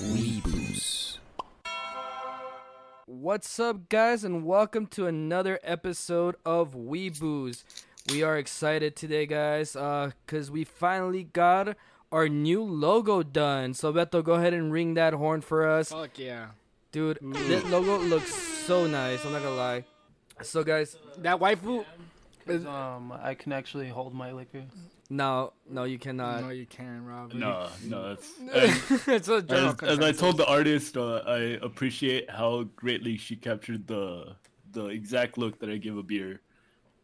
We-Booze. What's up, guys, and welcome to another episode of We-Booze. We are excited today, guys, uh, cause we finally got our new logo done. So Beto, go ahead and ring that horn for us, Fuck yeah. dude. That logo looks so nice. I'm not gonna lie. So, guys, That waifu? Um, I can actually hold my liquor. No, no, you cannot. no, you can't, Rob. No, no. It's, it's a general as, as I told the artist, uh, I appreciate how greatly she captured the the exact look that I give a beer.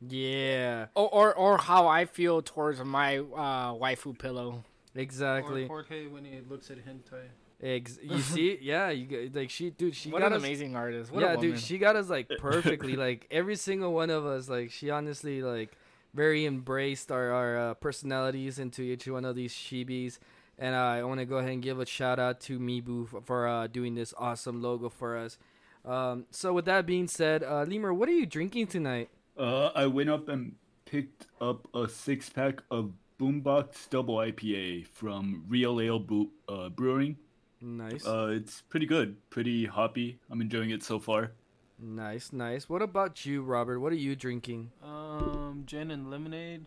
Yeah, Or, or, or how I feel towards my uh, waifu pillow. exactly. Or Jorge when he looks at hentai. Ex- you see, yeah, you g- like she, dude, she what got an us. amazing artist. What yeah, a woman. dude, she got us like perfectly. like every single one of us, like she honestly like very embraced our our uh, personalities into each one of these chibis. And uh, I want to go ahead and give a shout out to Mibu for, for uh, doing this awesome logo for us. Um, so with that being said, uh, Lemur, what are you drinking tonight? Uh, I went up and picked up a six pack of Boombox Double IPA from Real Ale Bre- uh, Brewing. Nice, Uh, it's pretty good, pretty hoppy. I'm enjoying it so far. Nice, nice. What about you, Robert? What are you drinking? Um, gin and lemonade.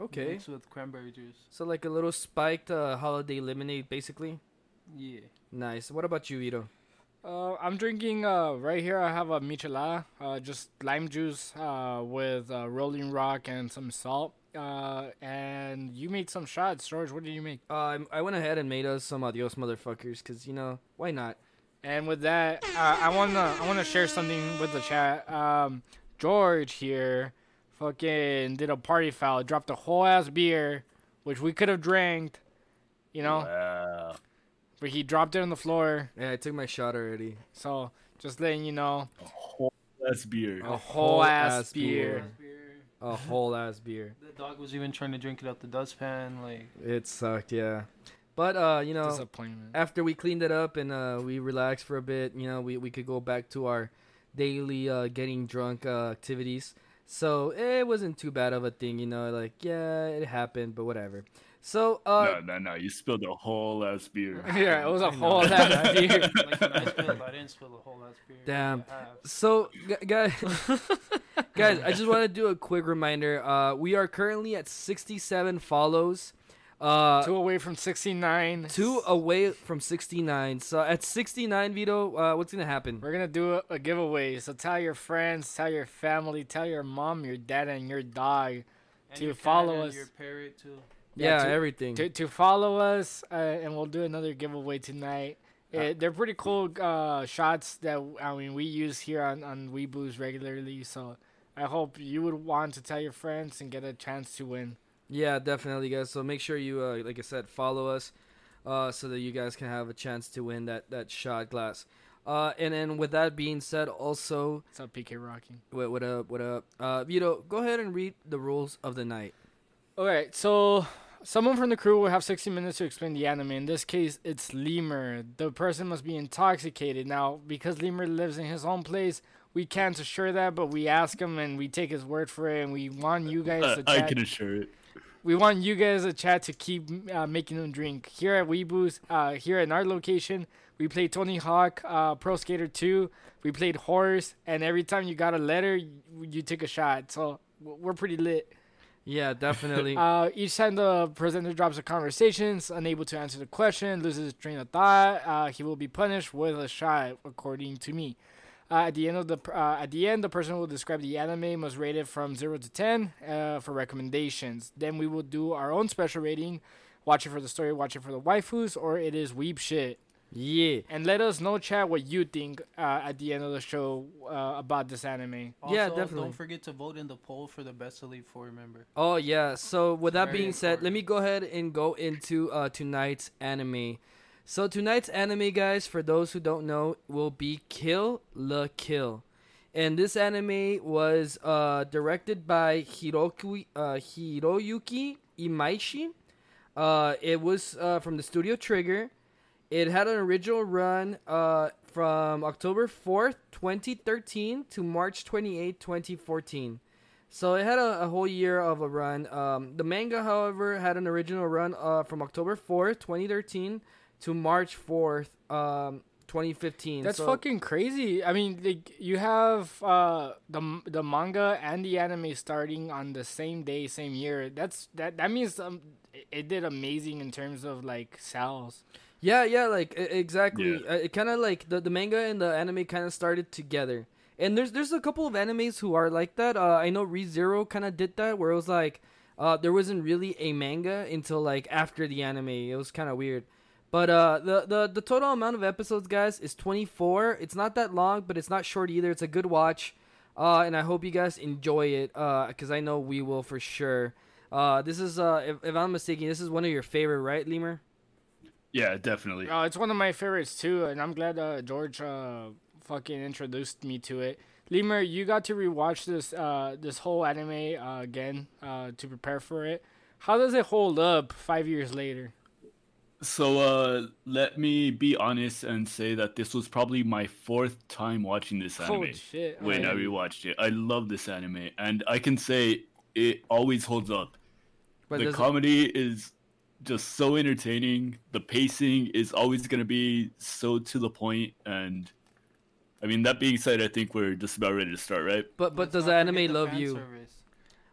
Okay, Mixed with cranberry juice. so like a little spiked uh, holiday lemonade, basically. Yeah. Nice. What about you, Ito? Uh, I'm drinking uh, right here. I have a michelada, uh, just lime juice uh, with uh, Rolling Rock and some salt. Uh, and you made some shots, George. What did you make? Uh, I went ahead and made us some adios motherfuckers, cause you know why not? And with that, uh, I wanna I wanna share something with the chat. Um, George here, fucking did a party foul, dropped a whole ass beer, which we could have drank, you know, Wow. but he dropped it on the floor. Yeah, I took my shot already. So just letting you know, A whole ass beer. a whole ass beer. A whole ass beer. The dog was even trying to drink it out the dustpan. Like, It sucked, yeah. But uh, you know, after we cleaned it up and uh, we relaxed for a bit, you know, we we could go back to our daily uh, getting drunk uh, activities. So it wasn't too bad of a thing, you know. Like yeah, it happened, but whatever. So uh, no, no, no. You spilled a whole ass beer. Yeah, it was a whole ass beer. like I spilled, I didn't spill the whole ass beer. Damn. I. So, gu- guys, guys, I just want to do a quick reminder. Uh, we are currently at 67 follows. Uh, Two away from 69. two away from 69. So at 69, Vito, uh, what's gonna happen? We're gonna do a, a giveaway. So tell your friends, tell your family, tell your mom, your dad, and your dog And to your cat follow and us. Your parrot too. Yeah, to- everything. to, to follow us, uh, and we'll do another giveaway tonight. Uh, they're pretty cool uh, shots that I mean we use here on on We-Booze regularly. So I hope you would want to tell your friends and get a chance to win. Yeah, definitely, guys. So make sure you, uh, like I said, follow us, uh, so that you guys can have a chance to win that that shot glass. Uh, and then with that being said, also, What's up, PK Rocky? what, what up, what up? Uh, Vito, go ahead and read the rules of the night. All right, so someone from the crew will have 60 minutes to explain the anime. In this case, it's Lemur. The person must be intoxicated. Now, because Lemur lives in his own place, we can't assure that, but we ask him and we take his word for it, and we want you guys Uh, to I can assure it. We want you guys a chat to keep uh, making them drink. Here at We-Booze, uh, here in our location, we played Tony Hawk, uh, Pro Skater 2. We played Horse, and every time you got a letter, you, you took a shot. So we're pretty lit. Yeah, definitely. Uh, each time the presenter drops a conversation, unable to answer the question, loses his train of thought, uh, he will be punished with a shot, according to me. Uh, at the end of the uh, at the end, the person will describe the anime, must rate it from zero to ten uh, for recommendations. Then we will do our own special rating. Watch it for the story, watch it for the waifus, or it is weep shit. yeah. And let us know, chat, what you think uh, at the end of the show uh, about this anime. Also, Yeah, definitely. Don't forget to vote in the poll for the best Elite Four member. Oh yeah. So with that Very being said, let me go ahead and go into uh, tonight's anime. So tonight's anime, guys, for those who don't know, will be Kill la Kill, and this anime was uh, directed by Hiroki uh, Hiroyuki Imaishi. Uh, it was uh, from the studio Trigger. It had an original run uh, from October 4th, 2013 to March 28, 2014. So it had a, a whole year of a run. Um, the manga, however, had an original run uh, from October 4th, 2013 to March 4th, um, 2015. That's So- fucking crazy. I mean, like, you have uh, the the manga and the anime starting on the same day, same year. That's that. That means um, it, it did amazing in terms of like sales. Yeah, yeah, like exactly. Yeah. Uh, it kind of like the, the manga and the anime kind of started together. And there's there's a couple of animes who are like that. Uh, I know ReZero kind of did that, where it was like uh, there wasn't really a manga until like after the anime. It was kind of weird. But uh, the, the the total amount of episodes, guys, is 24. It's not that long, but it's not short either. It's a good watch, uh, and I hope you guys enjoy it, uh, because I know we will for sure. Uh, this is uh, if, if I'm mistaken, this is one of your favorite, right, Lemur? Yeah, definitely. Uh, it's one of my favorites too, and I'm glad uh, George uh, fucking introduced me to it. Lemur, you got to rewatch this uh, this whole anime uh, again uh, to prepare for it. How does it hold up five years later? So uh let me be honest and say that this was probably my fourth time watching this anime. Holy shit! when I alright. rewatched it. I love this anime and I can say it always holds up. But the comedy is just so entertaining. The pacing is always going to be so to the point and I mean that being said I think we're just about ready to start, right? But but Let's does the anime love you? service.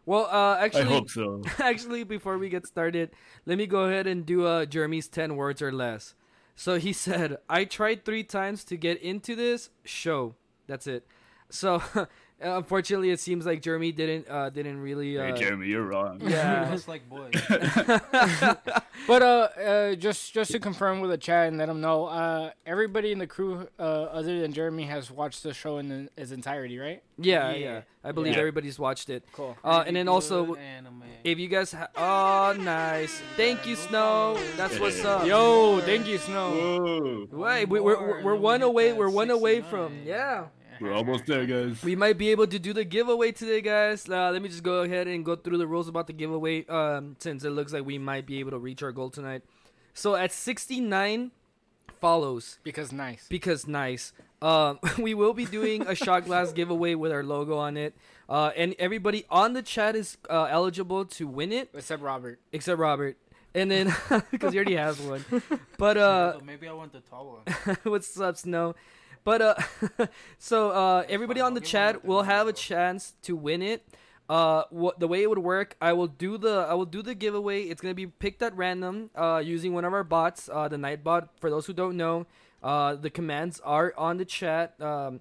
Well, uh, I actually, hope so. actually, before we get started, let me go ahead and do uh Jeremy's ten words or less. So he said, "I tried three times to get into this show. That's it." So unfortunately, it seems like Jeremy didn't uh didn't really uh, hey Jeremy, you're wrong. yeah. Just like boys. But uh, uh, just just to confirm with the chat and let them know, uh, everybody in the crew, uh, other than Jeremy, has watched the show in its entirety, right? yeah, yeah, Yeah. I believe Yeah. everybody's watched it. Cool. Uh, and then also, anime. if you guys, ha- oh, nice, thank you, Snow. That's what's up. Yo, thank you, Snow. Whoa. Wait, we, we're we're, we're one away. We're one away from yeah. We're almost there, guys. We might be able to do the giveaway today, guys. Uh, let me just go ahead and go through the rules about the giveaway, um, since it looks like we might be able to reach our goal tonight. So at 69 follows, Because nice. because nice, um, we will be doing a shot glass giveaway with our logo on it. Uh, and everybody on the chat is uh, eligible to win it, Except Robert. except Robert. And then, because he already has one. But uh, maybe I want the tall one. What's up, Snow? But uh, so uh, everybody on the chat one with the will have a chance to win it. Uh, what the way it would work, I will do the I will do the giveaway. It's gonna be picked at random, uh, using one of our bots, uh, the Nightbot. For those who don't know, uh, the commands are on the chat, um,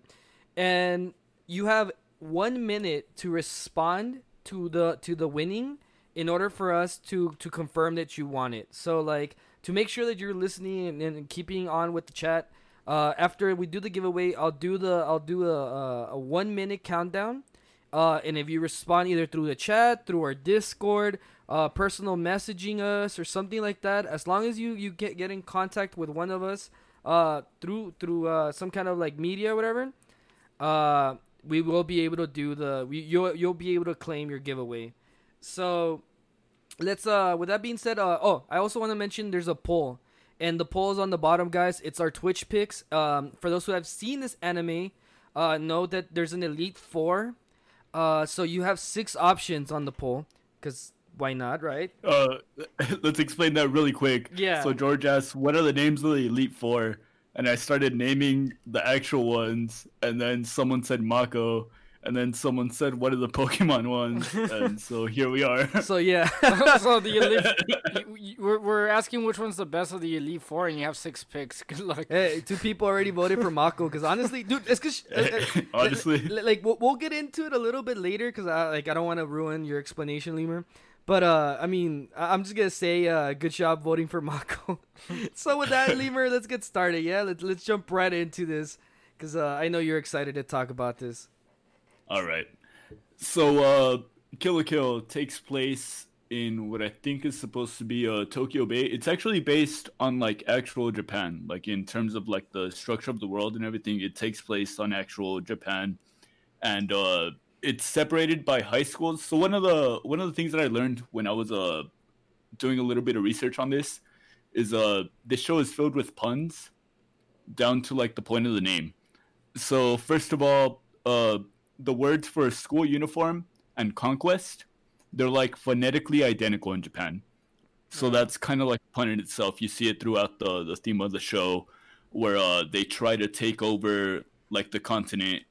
and you have one minute to respond to the to the winning in order for us to to confirm that you want it. So like to make sure that you're listening and, and keeping on with the chat. Uh, after we do the giveaway, I'll do the I'll do a, a, one minute countdown. Uh, and if you respond either through the chat, through our Discord, uh, personal messaging us or something like that, as long as you, you get, get in contact with one of us uh, through through uh, some kind of like media or whatever, uh, we will be able to do the we, you'll you'll be able to claim your giveaway. So let's uh with that being said, uh oh I also want to mention there's a poll. And the poll is on the bottom, guys. It's our Twitch picks. Um, for those who have seen this anime, uh, know that there's an Elite Four. Uh, so you have six options on the poll, cause why not, right? Uh, let's explain that really quick. Yeah. So George asked, "What are the names of the Elite Four? And I started naming the actual ones, and then someone said Mako, and then someone said, "What are the Pokemon ones?" and so here we are. So yeah, so the elite, you, you, we're, we're asking which one's the best of the elite four, and you have six picks. Good luck. hey, two people already voted for Mako. Cause honestly, dude, it's cause uh, uh, Honestly. L- like we'll, we'll get into it a little bit later because I like I don't want to ruin your explanation, Lemur. But uh, I mean, I- I'm just gonna say, uh, good job voting for Mako. so with that, Lemur, let's get started. Yeah, let's let's jump right into this because uh, I know you're excited to talk about this. All right. So, uh, Kill la Kill takes place in what I think is supposed to be uh, Tokyo Bay. It's actually based on like actual Japan, like in terms of like the structure of the world and everything. It takes place on actual Japan, and uh, it's separated by high schools. So one of the one of the things that I learned when I was uh doing a little bit of research on this is uh this show is filled with puns down to like the point of the name. So first of all, uh the words for school uniform and conquest, they're like phonetically identical in Japan. So that's kind of like pun in itself. You see it throughout the the theme of the show, where uh, they try to take over like the continent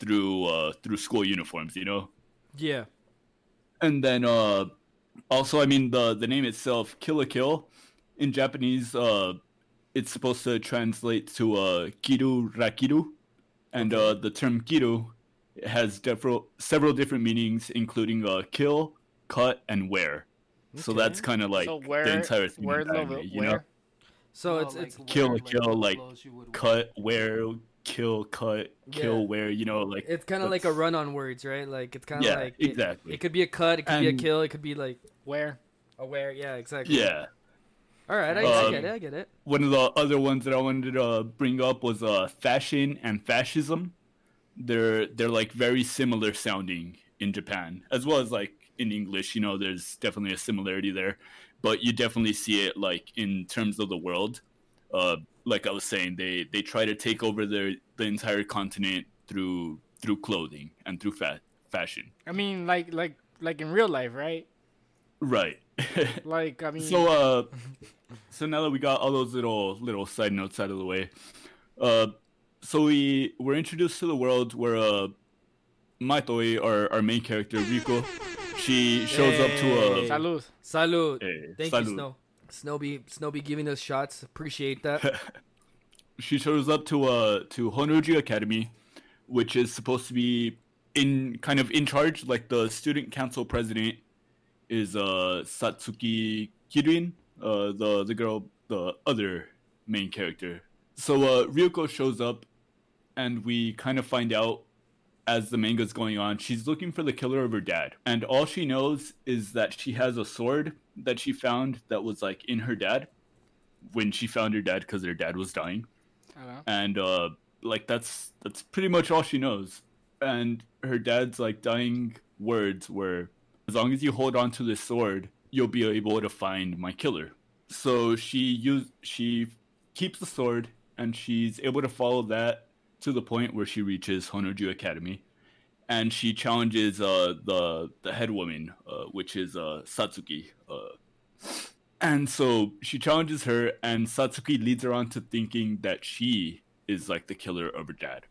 through uh, through school uniforms. You know. Yeah. And then uh also I mean the the name itself, Kill la Kill, in Japanese uh it's supposed to translate to uh Kiru Rakiru. And uh the term Kiru has several several different meanings, including uh kill, cut, and wear. So that's kind of like so where the entire theme where of the anime, you know? So No, it's like it's Kill, wear, kill, the like, clothes wear. Cut, wear, kill, cut, kill, Yeah. wear, you know, like it's kind of like a run on words, right? Like it's kind of Yeah, like it- exactly. It, could be a cut. It could be a kill. It could be like Where? aware. Yeah, exactly. Yeah. All right, I, I Um, get it. I get it. one of the other ones that I wanted to uh, bring up was uh, fashion and fascism. They're they're like very similar sounding in Japan, as well as like in English. You know, there's definitely a similarity there, but you definitely see it like in terms of the world. Uh, like I was saying, they they try to take over their the entire continent through through clothing and through fa- fashion. I mean, like like like in real life, right? Right. Like I mean, So uh so now that we got all those little little side notes out of the way, uh so we were introduced to the world where uh Matoi, our, our main character, Ryuko, she shows up to Hey. a salud. Salud. Hey, Thank salud. you, Snow. Snowby, Snowby, giving us shots. Appreciate that. she shows up to uh to Honnouji Academy, which is supposed to be in kind of in charge, like the student council president is uh Satsuki Kiryuin, uh the the girl, the other main character. So uh Ryuko shows up and we kind of find out as the manga's going on, she's looking for the killer of her dad. And all she knows is that she has a sword that she found that was like in her dad when she found her dad because her dad was dying. Don't and uh like that's that's pretty much all she knows. And her dad's like dying words were as long as you hold on to this sword you'll be able to find my killer. So she use she keeps the sword and she's able to follow that to the point where she reaches honnouji academy and she challenges uh the the head woman uh, which is uh satsuki uh and so she challenges her, and Satsuki leads her on to thinking that she is like the killer of her dad.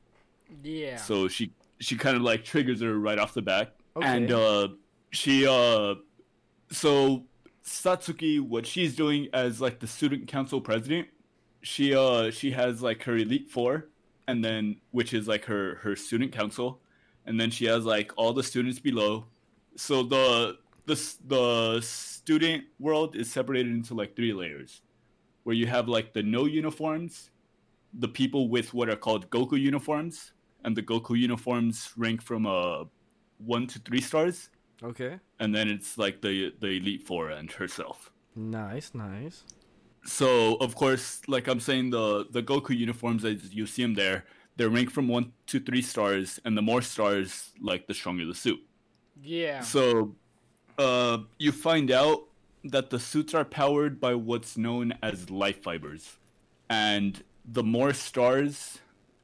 Yeah. So she she kind of like triggers her right off the bat, Okay. and uh, she uh, so Satsuki, what she's doing as like the student council president, she uh she has like her elite four, and then which is like her her student council, and then she has like all the students below. So the the the student world is separated into like three layers, where you have like the no uniforms, the people with what are called Goku uniforms, and the Goku uniforms rank from uh one to three stars, Okay. and then it's like the the elite four and herself. Nice, nice. So of course, like I'm saying, the the Goku uniforms as you see them there, they're ranked from one to three stars, and the more stars, like the stronger the suit. yeah. So, uh, you find out that the suits are powered by what's known as life fibers, and the more stars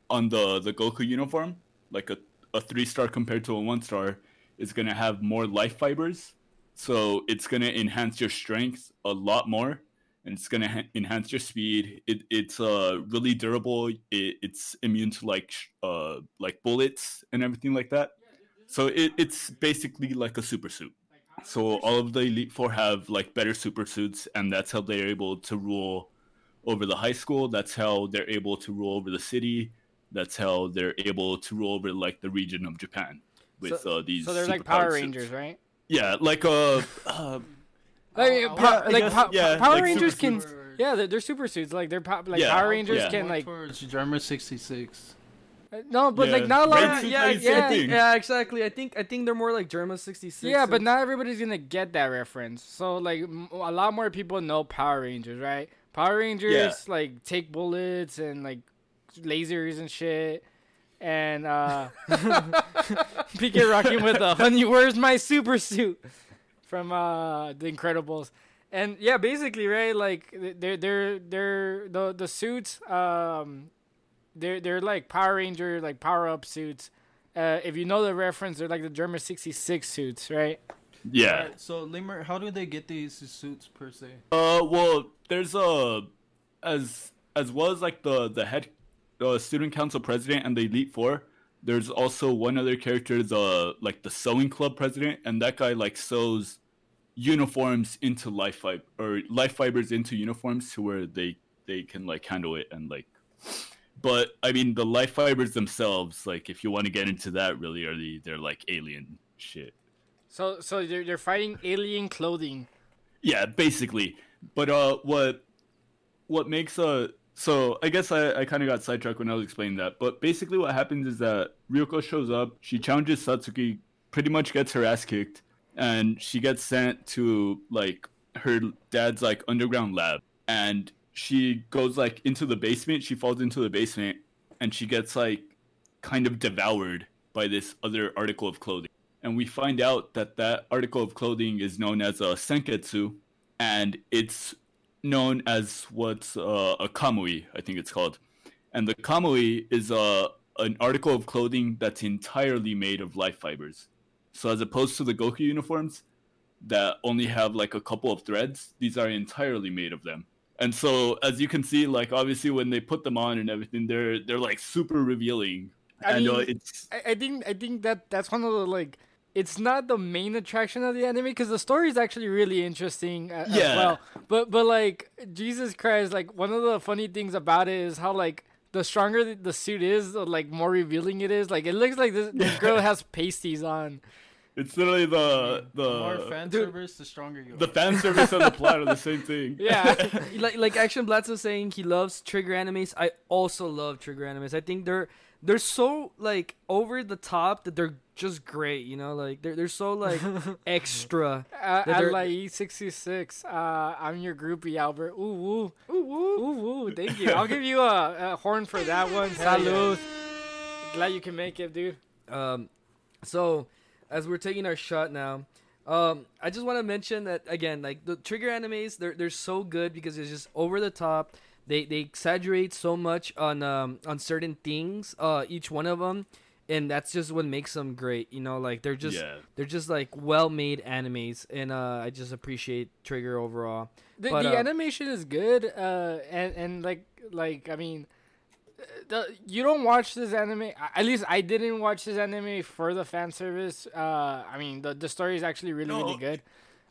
on the the Goku uniform, like a a three star compared to a one star, is gonna have more life fibers. So it's gonna enhance your strength a lot more, and it's gonna ha- enhance your speed. It, it's uh really durable. It, it's immune to like sh- uh like bullets and everything like that. So it, it's basically like a super suit. So all of the Elite Four have like better super suits, and that's how they're able to rule over the high school. That's how they're able to rule over the city. That's how they're able to rule over like the region of Japan with So- uh, these. So they're like Power suits. Rangers, right? Yeah, like uh, uh I- I po- would- I like guess- po- yeah, Power like Rangers super can. suits. Yeah, they're, they're super suits. Like they're pop, like Yeah. Power Rangers put can like. towards Drummer 66. uh, No, but Yeah. like not a lot. Of, yeah, like, yeah, yeah, yeah, exactly. I think I think they're more like Germa sixty six. yeah, but not everybody's gonna get that reference. So like m- a lot more people know Power Rangers, right? Power Rangers like take bullets and like lasers and shit. And uh PK rocking with the honey, where's my super suit? From uh the Incredibles. And yeah, basically, right, like they're they're they're the the suits um they're they're like Power Ranger like power up suits. Uh, if you know the reference, they're like the Germa sixty six suits, right? Yeah. Alright, so Lemur, how do they get these suits per se? Uh, well, there's a as as well as like the the head uh, student council president and the elite four. There's also one other character, the like the sewing club president, and that guy like sews uniforms into life fiber or life fibers into uniforms to where they they can like handle it and like. But I mean, the life fibers themselves, like if you want to get into that, really, are the they're like alien shit. So so they're they're fighting alien clothing. Yeah, basically. But uh, what what makes uh so I guess I, I kind of got sidetracked when I was explaining that. But basically, what happens is that Ryuko shows up, she challenges Satsuki, pretty much gets her ass kicked, and she gets sent to like her dad's like underground lab, and she goes like into the basement. She falls into the basement, and she gets like kind of devoured by this other article of clothing. And we find out that that article of clothing is known as a senketsu, and it's known as what's uh, a kamui, I think it's called. And the kamui is a an article of clothing that's entirely made of life fibers. So as opposed to the Goku uniforms that only have like a couple of threads, these are entirely made of them. And so as you can see, like obviously when they put them on and everything, they're they're like super revealing. I and uh, mean, it's I, I think I think that that's one of the like it's not the main attraction of the anime because the story is actually really interesting a- as Yeah. well. But but like Jesus Christ, like one of the funny things about it is how like the stronger the, the suit is, the like more revealing it is. Like it looks like this, this girl has pasties on. It's literally the The more the fan dude, service, the stronger you the are. fan service and the plot are the same thing. Yeah. like like Action Blatz was saying, he loves trigger animes. I also love trigger animes. I think they're they're so like over the top that they're just great. You know, like they're they're so like extra. Uh, That they're- Alai sixty six. Uh, I'm your groupie, Albert. Ooh woo, Ooh, woo. ooh woo. Thank you. I'll give you a, a horn for that one. Hell. Salud. Glad you can make it, dude. Um, so as we're taking our shot now, um, I just want to mention that again, like the trigger animes, they're they're so good because it's just over the top. They they exaggerate so much on um on certain things, uh, each one of them, and that's just what makes them great. You know, like they're just yeah. they're just like well made animes, and uh, I just appreciate Trigger overall. The, But, the uh, animation is good, uh, and and like like I mean, the you don't watch this anime. At least I didn't watch this anime for the fan service. Uh, I mean, the the story is actually really really good,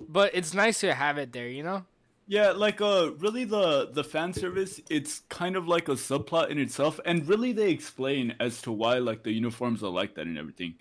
but it's nice to have it there. You know. Yeah, like uh really the the fan service it's kind of like a subplot in itself and really they explain as to why like the uniforms are like that and everything.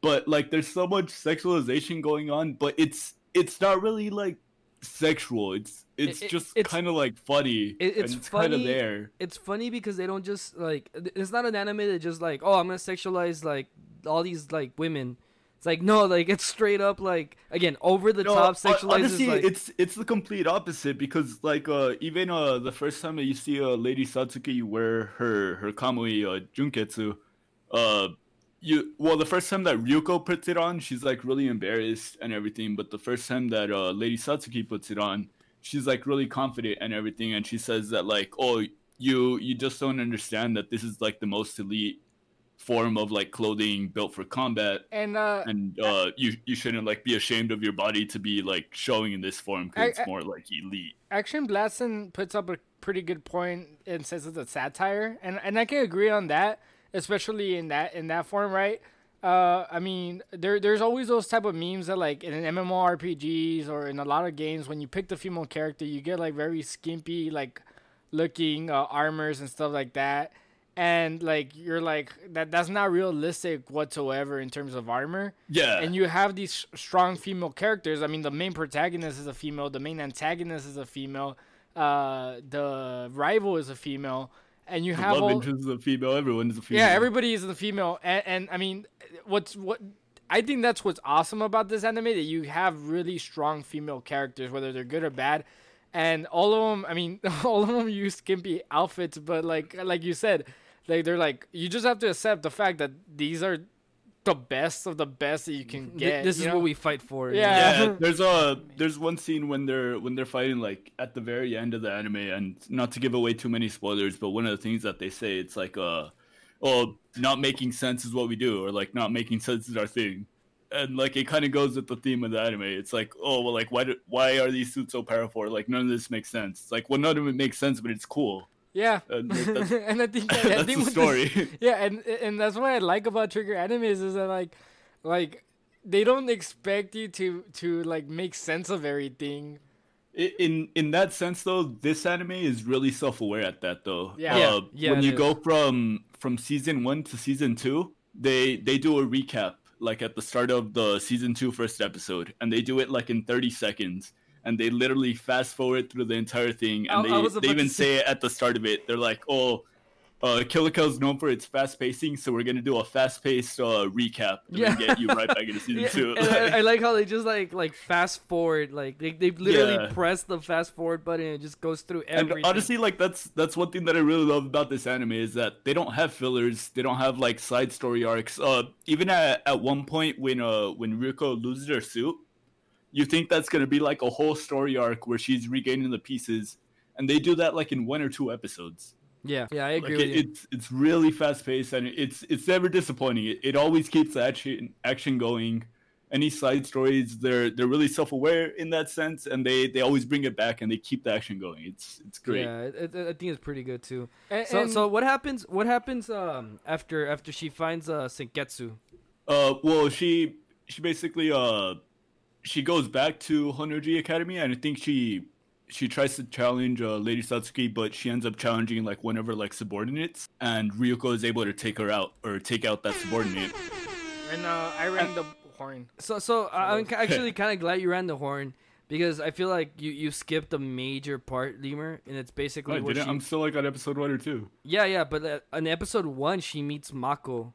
But like there's so much sexualization going on, but it's it's not really like sexual. It's it's it- just it's- kind of like funny. It- it's it's kind of funny. there. It's funny because they don't just like it's not an anime that just like oh I'm gonna sexualize like all these like women. It's like no, like it's straight up like again over the No, top sexualizes honestly, like it's it's the complete opposite because like uh even uh the first time that you see uh Lady Satsuki wear her her kamui uh junketsu, uh you well the first time that Ryuko puts it on, she's like really embarrassed and everything, but the first time that uh Lady Satsuki puts it on, she's like really confident and everything, and she says that like oh you you just don't understand that this is like the most elite form of like clothing built for combat And uh, and uh, you you shouldn't like be ashamed of your body to be like showing in this form because it's I- more like elite. Action Blaston puts up a pretty good point and says it's a satire, and and I can agree on that, especially in that in that form, right? Uh, I mean, there there's always those type of memes that like in MMORPGs or in a lot of games when you pick the female character, you get like very skimpy like looking uh, armors and stuff like that, and like you're like that that's not realistic whatsoever in terms of armor. Yeah, and you have these strong female characters. I mean, the main protagonist is a female, the main antagonist is a female, uh, the rival is a female, and you the have love all interest is a female. Everyone is a female. yeah, everybody is a female, and, and I mean, what's what I think that's what's awesome about this anime that you have really strong female characters, whether they're good or bad. And all of them, I mean, all of them use skimpy outfits, but like like you said, like they're like you just have to accept the fact that these are the best of the best that you can get. this is know? what we fight for. Yeah. Yeah, there's a there's one scene when they're when they're fighting like at the very end of the anime, and not to give away too many spoilers, but one of the things that they say it's like uh, oh, not making sense is what we do, or like not making sense is our thing, and like it kind of goes with the theme of the anime. It's like, oh well, like why do, why are these suits so powerful? Like none of this makes sense. It's like well, none of it makes sense, but it's cool. Yeah, And and I think I that's think the story. This, yeah, and and that's what I like about Trigger animes is that like, like they don't expect you to to like make sense of everything. In in that sense though this anime is really self-aware at that though Yeah. Yeah, Uh, yeah, when you is. go from from season one to season two they they do a recap like at the start of the season two first episode and they do it like in 30 seconds and they literally fast forward through the entire thing and I- I they, they even say it at the start of it they're like oh uh, is known for its fast pacing, so we're gonna do a fast paced uh, recap and Yeah. get you right back into season Yeah, two. and I, I like how they just like like fast forward, like they they literally Yeah. press the fast forward button and it just goes through and everything. honestly like that's that's one thing that i really love about this anime is that they don't have fillers they don't have like side story arcs uh even at, at one point when uh when ryuko loses her suit you think that's gonna be like a whole story arc where she's regaining the pieces and they do that like in one or two episodes yeah, yeah, I like agree it, you. it's it's really fast paced and it's it's never disappointing it, it always keeps the action action going any side stories they're they're really self-aware in that sense and they they always bring it back and they keep the action going it's it's great Yeah, it, it, I think it's pretty good too. And, So and- so what happens? What happens um after after she finds uh Senketsu? Uh, well, she she basically uh she goes back to Honnouji Academy, and I think she she tries to challenge uh, Lady Satsuki, but she ends up challenging like one of her like subordinates, and Ryuko is able to take her out or take out that subordinate. and uh, I rang the horn. So so I- I'm actually kind of glad you ran the horn because I feel like you you skipped a major part, Lemur, and it's No, basically I didn't. She... I'm still like on episode one or two. yeah yeah, but uh, in episode one she meets Mako,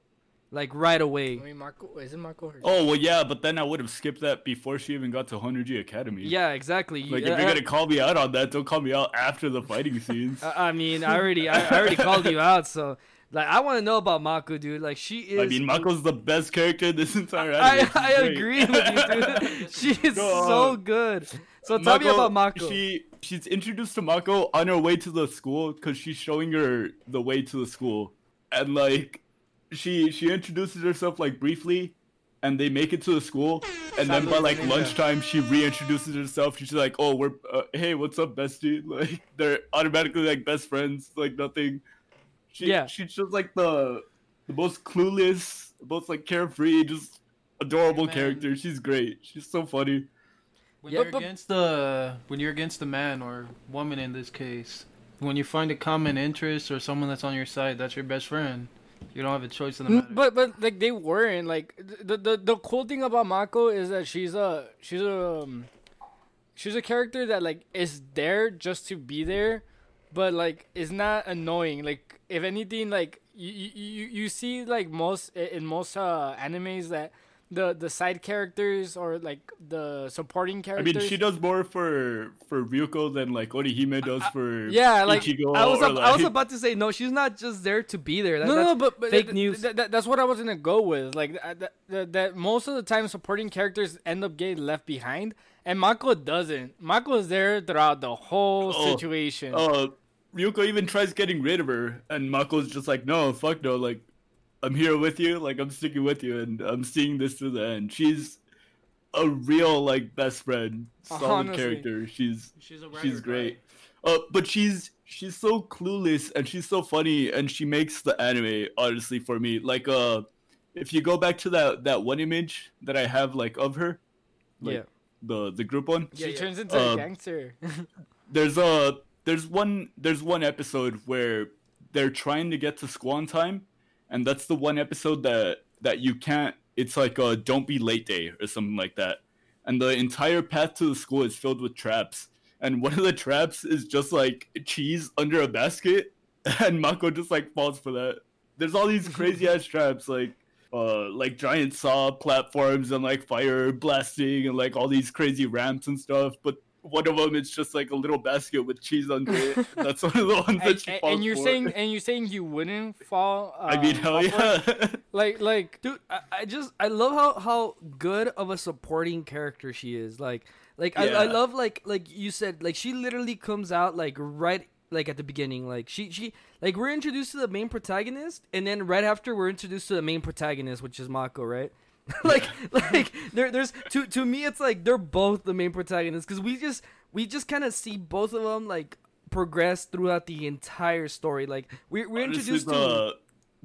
like right away. I mean, Marco is it Marco? Or Oh well, yeah, but then I would have skipped that before she even got to Honnouji Academy. Yeah, exactly. Like You- if you're uh, gonna call me out on that, don't call me out after the fighting scenes. I I mean, I already, I I already called you out. So, like, I want to know about Mako, dude. Like, she is. I mean, Mako's the best character in this entire I, anime. She's I agree with you, dude. she is No, so uh, good. So tell me about Mako. She she's introduced to Mako on her way to the school because she's showing her the way to the school, and like she she introduces herself like briefly, and they make it to the school, and then by like like lunchtime she reintroduces herself. She's like, "Oh, we're uh, hey, what's up, bestie?" Like they're automatically like best friends, like nothing. She, Yeah. she's just like the the most clueless, most like carefree, just adorable Man. character. She's great. She's so funny. When Yeah, you're but- against the when you're against a man or woman in this case, when you find a common interest or someone that's on your side, that's your best friend. You don't have a choice in the matter. But but like they weren't like the the the cool thing about Mako is that she's a she's a um, she's a character that like is there just to be there, but like is not annoying. Like if anything, like you you you, you see like most in most uh animes that the the side characters or like the supporting characters. I mean, she does more for for Ryuko than like Orihime does for yeah, like Ichigo. I was, or, ab- I was about to say no. She's not just there to be there. That, no, that's, no, but, but fake th- news. th- th- that's what I was gonna go with. Like th- th- th- that, most of the time, supporting characters end up getting left behind, and Mako doesn't. Mako is there throughout the whole Oh, situation. Uh, Ryuko even tries getting rid of her, and Mako's just like, "No, fuck no! Like, I'm here with you. Like, I'm sticking with you, and I'm seeing this to the end." She's a real like best friend, solid Honestly. character. She's she's a she's or great. Uh, but she's she's so clueless and she's so funny and she makes the anime honestly for me. Like uh, if you go back to that that one image that I have like of her, like, yeah. the the group one. she yeah, yeah. turns into Uh, a gangster. There's a there's one there's one episode where they're trying to get to Squan time, and that's the one episode that that you can't. It's like a don't be late day or something like that, and the entire path to the school is filled with traps. And one of the traps is just like cheese under a basket, and Mako just like falls for that. There's all these crazy ass traps like uh like giant saw platforms and like fire blasting and like all these crazy ramps and stuff, but one of them is just like a little basket with cheese under it. That's one of the ones that and, she and- falls and you're for. saying and you're saying you wouldn't fall. I mean, um, hell yeah. Like like dude I, I just i love how how good of a supporting character she is like like I, I love like like you said like she literally comes out like right like at the beginning like she she like we're introduced to the main protagonist and then right after we're introduced to the main protagonist which is mako right like like there there's to to me it's like they're both the main protagonists because we just we just kind of see both of them like progress throughout the entire story. Like we we're Honestly, introduced to the,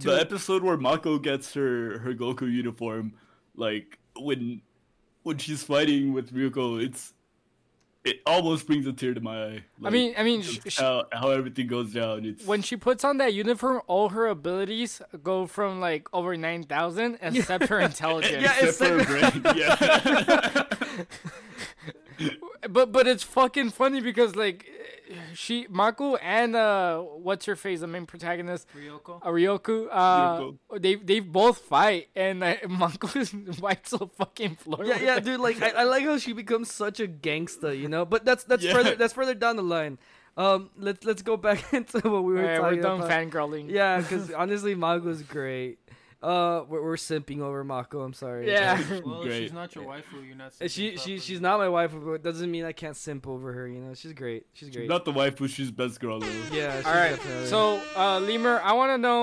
to- the episode where Mako gets her her Goku uniform, like when when she's fighting with Ryuko, it's it almost brings a tear to my eye. I mean, I mean, just sh- sh- how how everything goes down. It's when she puts on that uniform, all her abilities go from like over nine thousand, except her intelligence. Yeah, it's except for her brain. Yeah. but but it's fucking funny because like she Mako and uh what's her face the main protagonist Ryoko. uh, Ryoku uh Ryoko. they they both fight and uh, Mako wipes the fucking floor. yeah yeah it. dude like I, I like how she becomes such a gangsta you know but that's that's Yeah. further that's further down the line um let's let's go back into what we were Alright, talking we're done about fangirling. yeah because honestly Mako's great uh we're, we're simping over Mako I'm sorry Yeah. Well, Great. she's not your wife, waifu. You're not. She simping she she's not my wife, but it doesn't mean I can't simp over her. You know, she's great. She's great. Not the wife, but she's best girl though. yeah. She's All right. definitely- So, uh, Lemur, I want to know,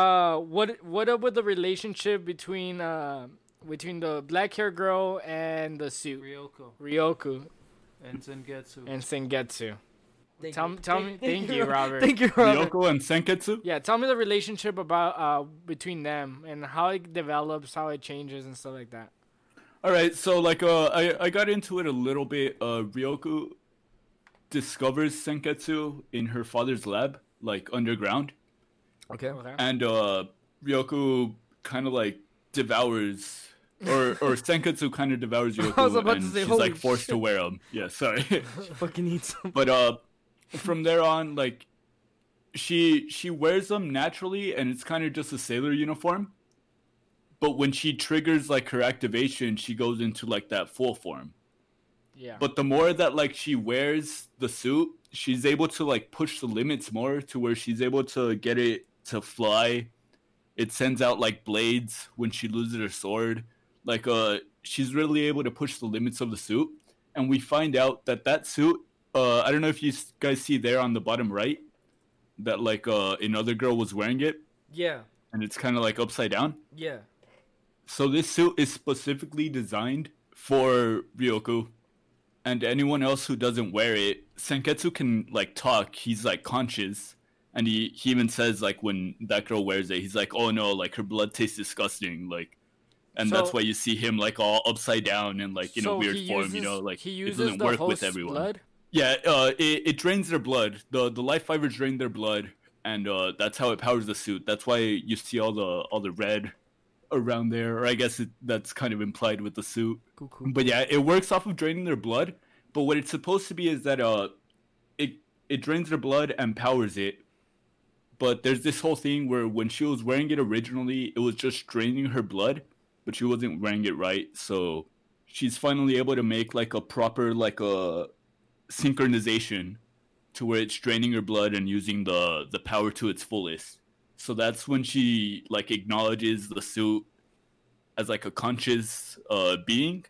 uh, what what up with the relationship between uh between the black hair girl and the suit Ryoko Ryoku and Zengetsu. and Senketsu. Thank tell you. me- tell me- thank you, Robert. Thank you, Robert. Ryoko and Senketsu. Yeah, tell me the relationship about uh between them and how it develops, how it changes, and stuff like that. All right, so like uh, I I got into it a little bit. Uh, Ryoku discovers Senketsu in her father's lab, like underground, Okay. Okay. and uh, Ryoku kind of like devours. Or, or Senketsu kind of devours Ryoku, I was and say, she's like forced to wear them. Yeah, sorry. Fucking need them. but uh from there on like she she wears them naturally and it's kind of just a sailor uniform. But when she triggers like her activation she goes into like that full form. Yeah. but the more that like she wears the suit she's able to like push the limits more to where she's able to get it to fly. It sends out like blades when she loses her sword. Like uh she's really able to push the limits of the suit. And we find out that that suit uh i don't know if you guys see there on the bottom right that like uh another girl was wearing it Yeah. and it's kind of like upside down Yeah. so this suit is specifically designed for Ryoku and anyone else who doesn't wear it. Senketsu can like talk. He's like conscious, and he he even says like when that girl wears it, he's like, "Oh no, like her blood tastes disgusting." Like, and that's why you see him like all upside down and like in So a weird he form. you know, like he it uses doesn't the work with everyone. blood. Yeah, uh, it, it drains their blood. The the life fibers drain their blood, and uh, that's how it powers the suit. That's why you see all the all the red around there, or I guess it, that's kind of implied with the suit. Cool. Cool. But yeah, it works off of draining their blood. But what it's supposed to be is that uh, it it drains their blood and powers it. But there's this whole thing where when she was wearing it originally, it was just draining her blood, but she wasn't wearing it right. So she's finally able to make like a proper like a synchronization to where it's draining her blood and using the the power to its fullest. So that's when she like acknowledges the suit as like a conscious uh being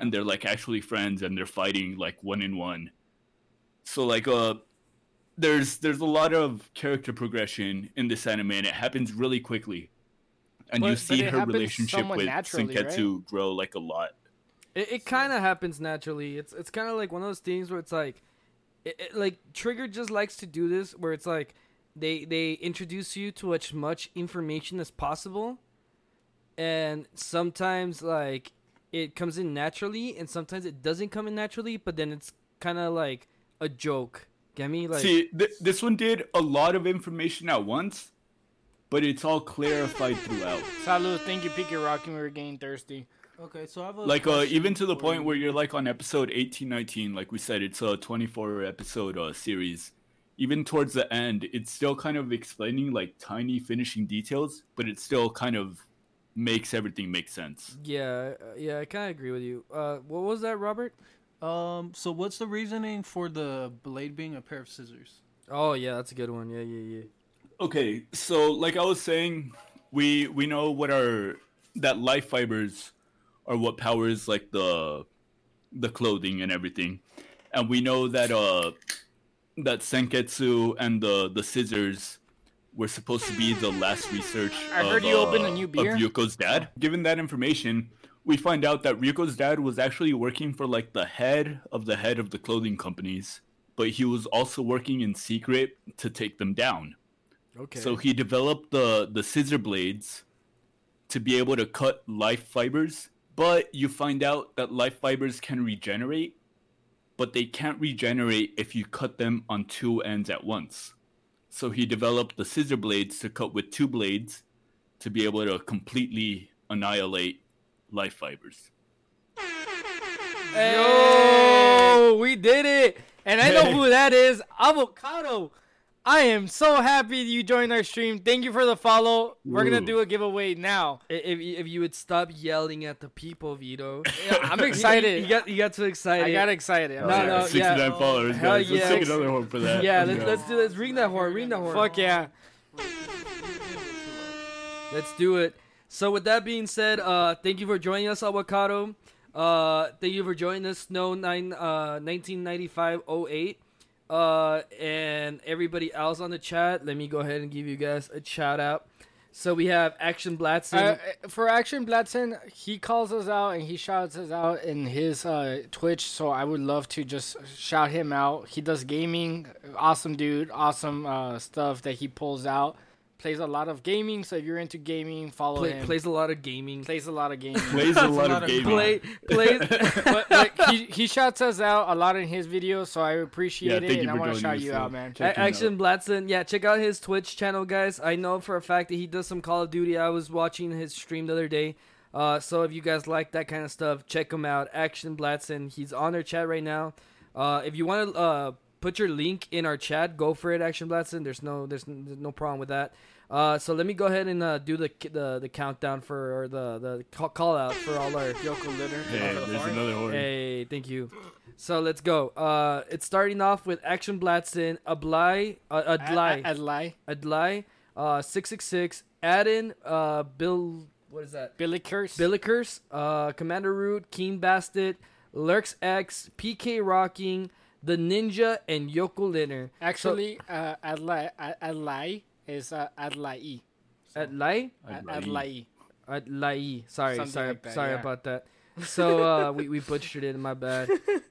and they're like actually friends and they're fighting like one in one. So like uh there's there's a lot of character progression in this anime and it happens really quickly. And But- you see her relationship with naturally, Senketsu grow like a lot. It, it kind of happens naturally. It's it's kind of like one of those things where it's like, it, it, like Trigger just likes to do this, where it's like, they they introduce you to as much information as possible, and sometimes like it comes in naturally, and sometimes it doesn't come in naturally. But then it's kind of like a joke. Get me? Like See, th- this one did a lot of information at once, but it's all clarified throughout. Salud, thank you, Peaky Rocking. We were getting thirsty. Okay, so I have a Like uh, even to the point where you're like on episode 18, 19, like we said, it's a 24 episode uh, series. Even towards the end, it's still kind of explaining like tiny finishing details, but it still kind of makes everything make sense. yeah, uh, yeah. I kind of agree with you. Uh, what was that, Robert? Um, so what's the reasoning for the blade being a pair of scissors? Oh yeah, that's a good one. Yeah, yeah, yeah. Okay, so like I was saying, we we know what our that life fibers are what powers like the the clothing and everything, and we know that uh that Senketsu and the the scissors were supposed to be the last research. I of, heard you opened a uh, new of beer. Ryuko's dad. Given that information, we find out that Ryuko's dad was actually working for like the head of the head of the clothing companies, but he was also working in secret to take them down. Okay. So he developed the the scissor blades to be able to cut life fibers, but you find out that life fibers can regenerate, but they can't regenerate if you cut them on two ends at once. So he developed the scissor blades to cut with two blades to be able to completely annihilate life fibers. Yo, we did it. And I know who that is. Avocado. I am so happy you joined our stream. Thank you for the follow. We're going to do a giveaway now. If if you would stop yelling at the people, Vito. Yeah, I'm excited. You, got you got too excited. I got excited. I'm No, sorry. no, yeah. 69 followers, Hell guys. Let's take another one for that. Yeah, Let's let's, let's do let's ring that horn. Ring that horn. Fuck yeah. Let's do it. So with that being said, uh, thank you for joining us, Avocado. Uh, thank you for joining us, Snow nine uh 1995-08. Uh, and everybody else on the chat. Let me go ahead and give you guys a shout out. So we have Action Blatson. Uh, for Action Blatson, he calls us out and he shouts us out in his uh, Twitch. So I would love to just shout him out. He does gaming, awesome dude, awesome uh, stuff that he pulls out. Plays a lot of gaming, so if you're into gaming, follow play, him. plays a lot of gaming. plays a lot of gaming. Plays a lot lot of of gaming. Play plays. but, but he, he shouts us out a lot in his videos, so I appreciate Yeah, it, and I want to shout you out, man. check A- Action Blatson, yeah, check out his Twitch channel, guys. I know for a fact that he does some Call of Duty. I was watching his stream the other day. Uh, so if you guys like that kind of stuff, check him out. Action Blatson, he's on our chat right now. Uh, if you want to uh, put your link in our chat, go for it, Action Blatson. There's no, there's, there's no problem with that. Uh, so let me go ahead and uh, do the, the the countdown for or the the call, call out for all our Yoko Litter. Hey, there's another horn. Hey, thank you. So let's go. Uh, it's starting off with Action Blatson, Ablai, uh, Adlai, Adlai. Adlai, uh, six six six, Adin, uh, Bill, what is that? Billy Curse. Billikers, uh, Commander Root, Keen Bastet, Lurks X, PK Rocking, the Ninja, and Yoko Linner. Actually, uh, Adlai, Ad- Adlai is uh, Adlai. Adlai, Adlai. Adlai. Adlai. Sorry, Something sorry, like that, sorry yeah. about that. So uh, we we butchered it. My bad.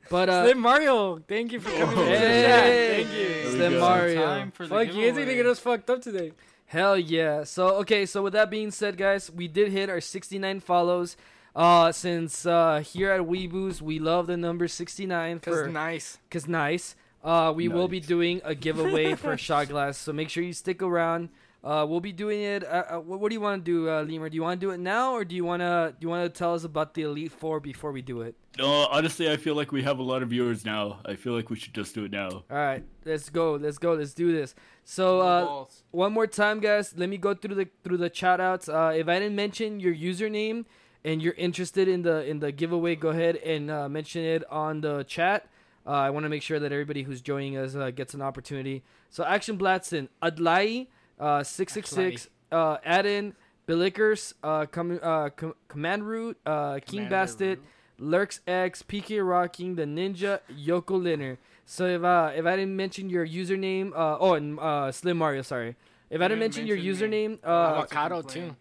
But uh, Slim Mario, thank you for coming Oh. Hey, Thank you. Slim. Mario. Time for Fuck, you guys giveaway. gonna get us fucked up today. Hell yeah. So okay, so with that being said, guys, we did hit our 69 follows. Uh since uh here at We-Booze, we love the number 69 Cause nice. cuz nice. Uh we will be doing a giveaway for a shot glass, so make sure you stick around. Uh we'll be doing it uh, uh, what, what do you want to do, uh Lemur? Do you want to do it now or do you want to do you want to tell us about the Elite 4 before we do it? No, honestly, I feel like we have a lot of viewers now. I feel like we should just do it now. All right, let's go. Let's go. Let's do this. So uh one more time guys let me go through the through the shout outs uh if i didn't mention your username and you're interested in the in the giveaway go ahead and uh, mention it on the chat uh, i want to make sure that everybody who's joining us uh, gets an opportunity so action blatson adlai uh 666 uh adin Billikers, uh, com- uh, com- Command Root, uh, King Bastet, Lurks X, PK Rocking, the Ninja, Yoko Linner. So if uh if I didn't mention your username, uh oh and uh Slim Mario, sorry. If I didn't didn't mention your username, uh Avocado too.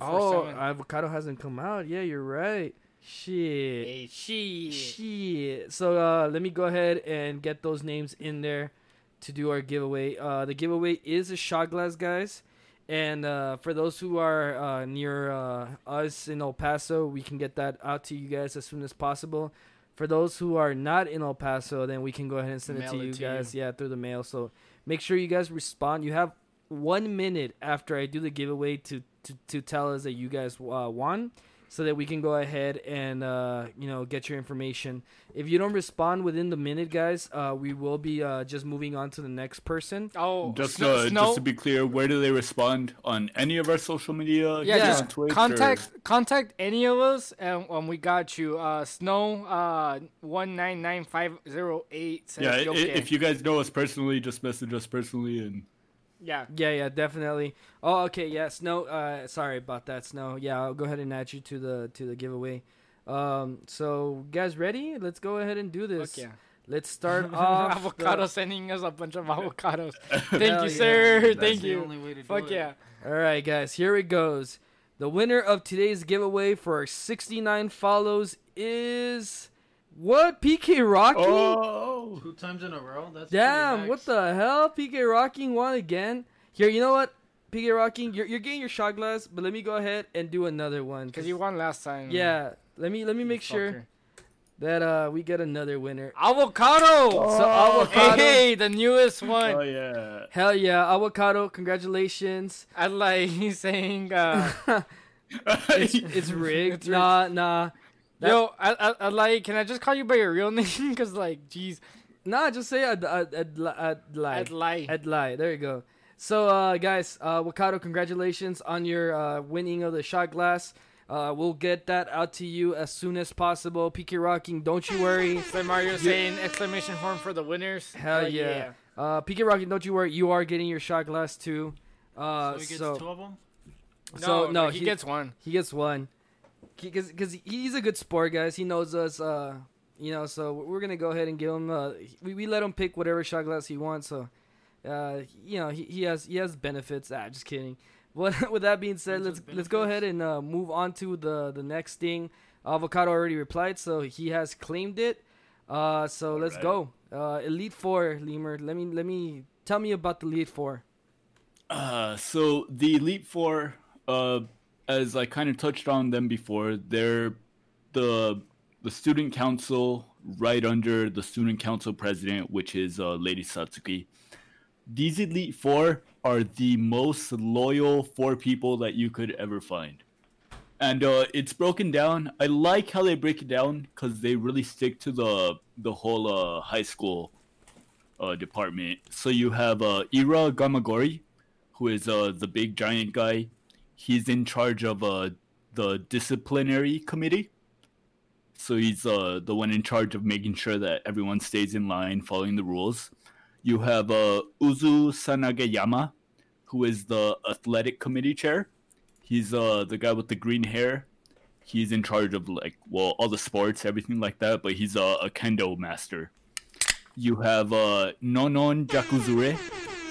Oh avocado hasn't come out. Yeah, you're right. Shit. Hey, she. Shit. So uh let me go ahead and get those names in there to do our giveaway. Uh the giveaway is a shot glass, guys. And uh, for those who are uh, near uh, us in El Paso, we can get that out to you guys as soon as possible. For those who are not in El Paso, then we can go ahead and send it to it you to guys. Yeah, through the mail. So make sure you guys respond. You have one minute after I do the giveaway to to, to tell us that you guys uh, won, so that we can go ahead and uh, you know get your information. If you don't respond within the minute, guys, uh, we will be uh, just moving on to the next person. Oh, Just, Snow- uh, Snow- just to be clear, where do they respond on any of our social media? yeah, Yeah. just on Twitch, or- contact contact any of us, and um, we got you. Uh, Snow uh one nine nine five zero eight. Yeah, i- if you guys know us personally, just message us personally, and yeah. Yeah, yeah, definitely. Oh, okay, yeah, Snow. Uh, sorry about that, Snow. Yeah, I'll go ahead and add you to the to the giveaway. Um, so guys, ready? Let's go ahead and do this. Fuck yeah. Let's start off. avocado the- sending us a bunch of avocados. Thank Hell you, yeah. sir. That's Thank the you. only way to do Fuck yeah. All right, guys, here it goes. The winner of today's giveaway for our 69 follows is what? PK Rocky? Oh, Two times in a row. That's Damn, what the hell? PK Rocking won again. Here, you know what? PK Rocking, you're, you're getting your shot glass, but let me go ahead and do another one. Because you won last time. Yeah, let me let me make sure fucker. that uh we get another winner. Avocado! So avocado, Hey, the newest one. oh yeah. hell yeah, avocado! Congratulations. I like he's saying, uh, It's, it's rigged. It's rigged. Nah, nah, That- yo, I, I, I like, can I just call you by your real name? Because, like, jeez, nah. Just say I'd I'd, I'd, li- I'd lie. I'd lie. I'd lie. There you go. So, uh, guys, uh, Wakado, congratulations on your uh, winning of the shot glass. Uh, we'll get that out to you as soon as possible. PK Rocking, don't you worry. So Mario saying exclamation horn for the winners. Hell yeah. Uh, PK Rocking, don't you worry. You are getting your shot glass too. Uh, So he gets so two of them. so no, he, gets one. he gets one. Because because he's a good sport, guys. He knows us. Uh, you know, so we're gonna go ahead and give him. Uh, we, we let him pick whatever shot glass he wants. So, uh, you know, he, he has he has benefits. Ah, just kidding. What with that being said, Friends let's let's go ahead and uh, move on to the the next thing. Avocado already replied, so he has claimed it. Uh, so let's Alright. go. Uh, Elite Four, Lemur. Let me let me tell me about the Elite Four. Uh, so the Elite Four, uh, as I kind of touched on them before, they're the the student council right under the student council president, which is uh, Lady Satsuki. These Elite Four are the most loyal four people that you could ever find. And uh, it's broken down. I like how they break it down because they really stick to the the whole uh, high school uh, department. So you have uh, Ira Gamagori, who is uh, the big giant guy. He's in charge of uh, the disciplinary committee. So he's uh, the one in charge of making sure that everyone stays in line, following the rules. You have uh, Uzu Sanageyama, who is the athletic committee chair. He's uh, the guy with the green hair. He's in charge of like well all the sports, everything like that. But he's uh, a kendo master. You have uh, Nonon Jakuzure,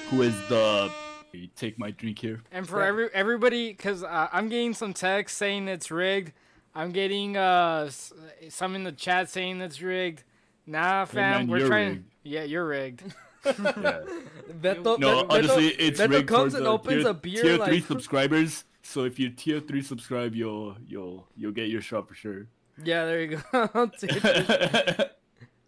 who is the take my drink here. And for every everybody, because uh, I'm getting some text saying it's rigged. I'm getting uh some in the chat saying it's rigged. Nah, fam, man, we're trying. rigged. Yeah, you're rigged. Yeah. Beto, No, Beto- honestly, Beto- it's Beto rigged comes for and the opens tier, a beer tier like three subscribers. So if you tier three subscribe, you'll you'll you'll get your shot for sure. yeah, there you go. I'll take it.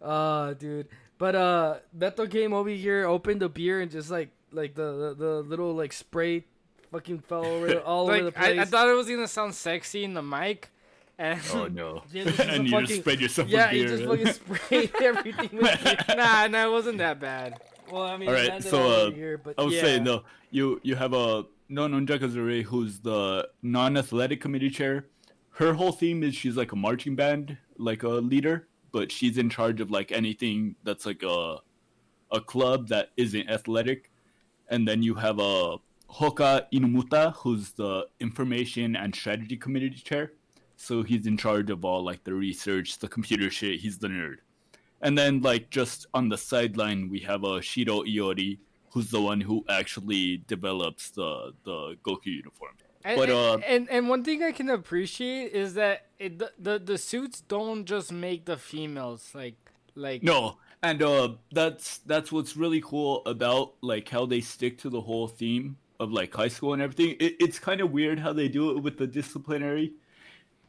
Uh, dude. But uh, Beto came over here, opened the beer, and just like like the the, the little like spray, fucking fell over all over the place. I, I thought it was gonna sound sexy in the mic, and oh no! Yeah, this is a and you fucking- just spread yourself yeah, with he beer. just fucking sprayed everything with beer. nah, nah, it wasn't that bad. Well, I mean, All it right, landed so, all uh, here, but I was yeah. saying no. You you have a non Jakuzure who's the non-athletic committee chair. Her whole theme is she's like a marching band, like a leader, but she's in charge of like anything that's like a a club that isn't athletic. And then you have a Hoka Inumuta, who's the information and strategy committee chair. So he's in charge of all like the research, the computer shit. He's the nerd. And then like just on the sideline, we have a Shiro Iori, who's the one who actually develops the the Goku uniform. And, But, and, uh, and and one thing I can appreciate is that it the, the the suits don't just make the females like like No, and uh, that's that's what's really cool about like how they stick to the whole theme of like high school and everything. It, it's kind of weird how they do it with the disciplinary,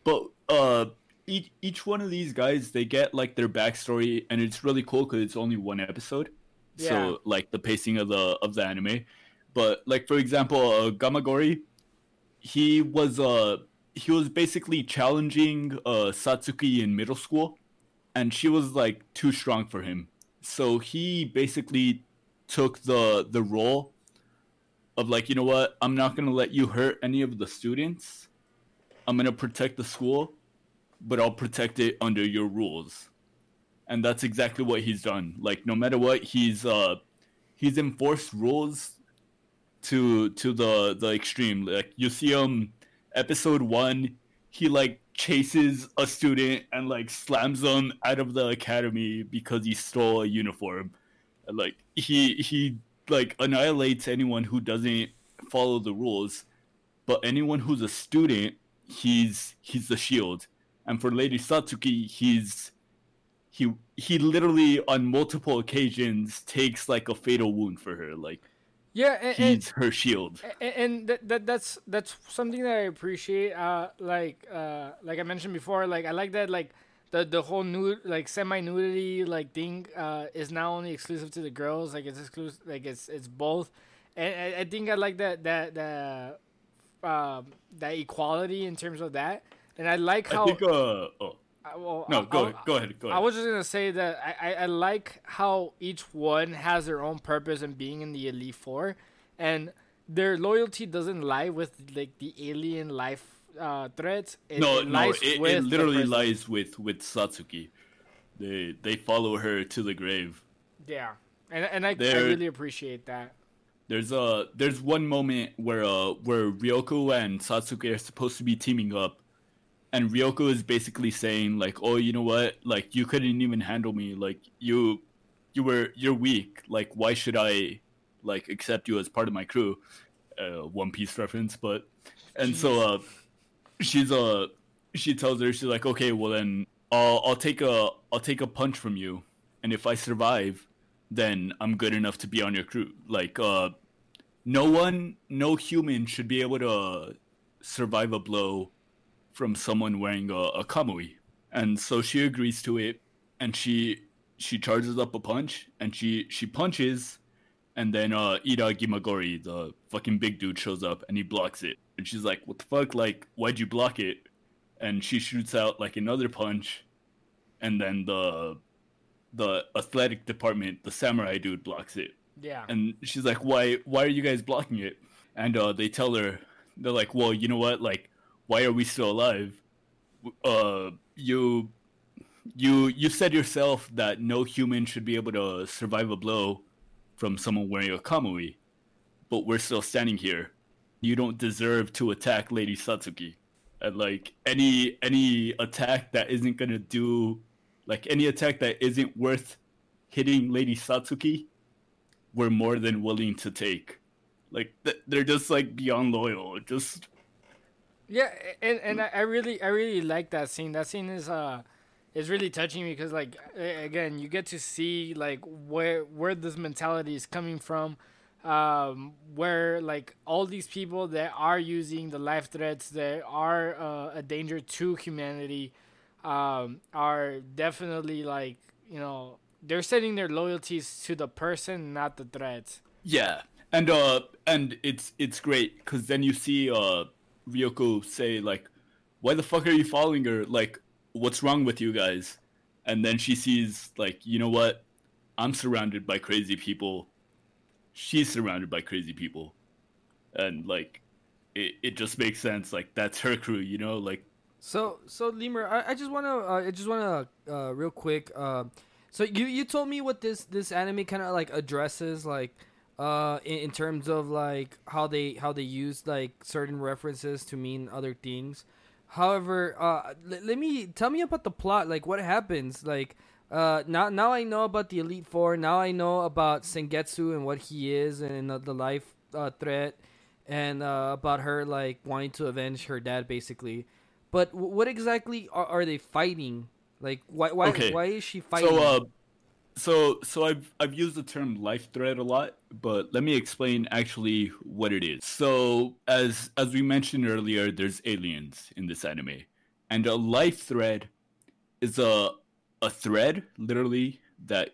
but uh, each each one of these guys they get like their backstory, and it's really cool because it's only one episode. Yeah. So like the pacing of the of the anime, but like for example, uh, Gamagori, he was uh he was basically challenging uh Satsuki in middle school and she was like too strong for him. So he basically took the the role of like, you know what? I'm not going to let you hurt any of the students. I'm to protect the school, but I'll protect it under your rules. And that's exactly what he's done. Like no matter what, he's uh he's enforced rules to to the the extreme. Like you see him episode 1, he like chases a student and like slams them out of the academy because he stole a uniform. And, like he he like annihilates anyone who doesn't follow the rules, but anyone who's a student, he's he's the shield. And for Lady Satsuki, he's he he literally on multiple occasions takes like a fatal wound for her. Like Yeah, and, and he's her shield. A- and that, that that's that's something that I appreciate. Uh, like uh, like I mentioned before, like I like that like the the whole nude like semi nudity like thing uh is not only exclusive to the girls. Like it's exclusive. Like it's it's both. And I, I think I like that that that um that equality in terms of that. And I like how I think uh oh I- well, no go ahead go ahead go I was just gonna say that I, I, I like how each one has their own purpose in being in the Elite Four, and their loyalty doesn't lie with like the alien life uh, threads. It, no it no lies it, it literally lies with with Satsuki. They they follow her to the grave. Yeah, and and I, I really appreciate that. There's uh there's one moment where uh where Ryoko and Satsuki are supposed to be teaming up, and Ryoko is basically saying like, oh you know what, like you couldn't even handle me, like you, you were you're weak, like why should I, like accept you as part of my crew, uh One Piece reference, but, and so uh, she's uh she tells her she's like okay well then I'll I'll take a I'll take a punch from you, and if I survive, then I'm good enough to be on your crew. Like, uh, no one, no human should be able to survive a blow from someone wearing a, a kamui. And so she agrees to it, and she she charges up a punch, and she she punches, and then uh, Ira Gamagori, the fucking big dude, shows up, and he blocks it. And she's like, "What the fuck? Like, why'd you block it?" And she shoots out like another punch, and then the the athletic department, the samurai dude blocks it. Yeah, And she's like, "Why why are you guys blocking it?" And uh, they tell her they're like, "Well, you know what? Like why are we still alive? Uh you you you said yourself that no human should be able to survive a blow from someone wearing a kamui, but we're still standing here. You don't deserve to attack Lady Satsuki. And like any any attack that isn't gonna do like any attack that isn't worth hitting Lady Satsuki, we're more than willing to take. Like th- they're just like beyond loyal. Just yeah, and and I, I really I really like that scene. That scene is uh is really touching because like again you get to see like where where this mentality is coming from um where like all these people that are using the life threads that are uh, a danger to humanity um are definitely like you know they're setting their loyalties to the person not the threads yeah, and uh, and it's it's great because then you see uh Ryoko say like, "Why the fuck are you following her? Like, what's wrong with you guys?" And then she sees like, you know what? I'm surrounded by crazy people. She's surrounded by crazy people, and like, it it just makes sense. Like that's her crew, you know. Like So so Lemur, I, I just wanna uh, I just wanna uh, real quick. Uh, so you you told me what this this anime kind of like addresses like uh in, in terms of like how they how they use like certain references to mean other things. However, uh, l- let me tell me about the plot. Like what happens? Like uh now now I know about the Elite Four. Now I know about Senketsu and what he is and uh, the life uh, thread and uh, about her like wanting to avenge her dad basically. But w- what exactly are, are they fighting? Like why why Okay. why is she fighting? So, uh, so, so I've I've used the term life thread a lot, but let me explain actually what it is. So, as as we mentioned earlier, there's aliens in this anime, and a life thread is a a thread literally that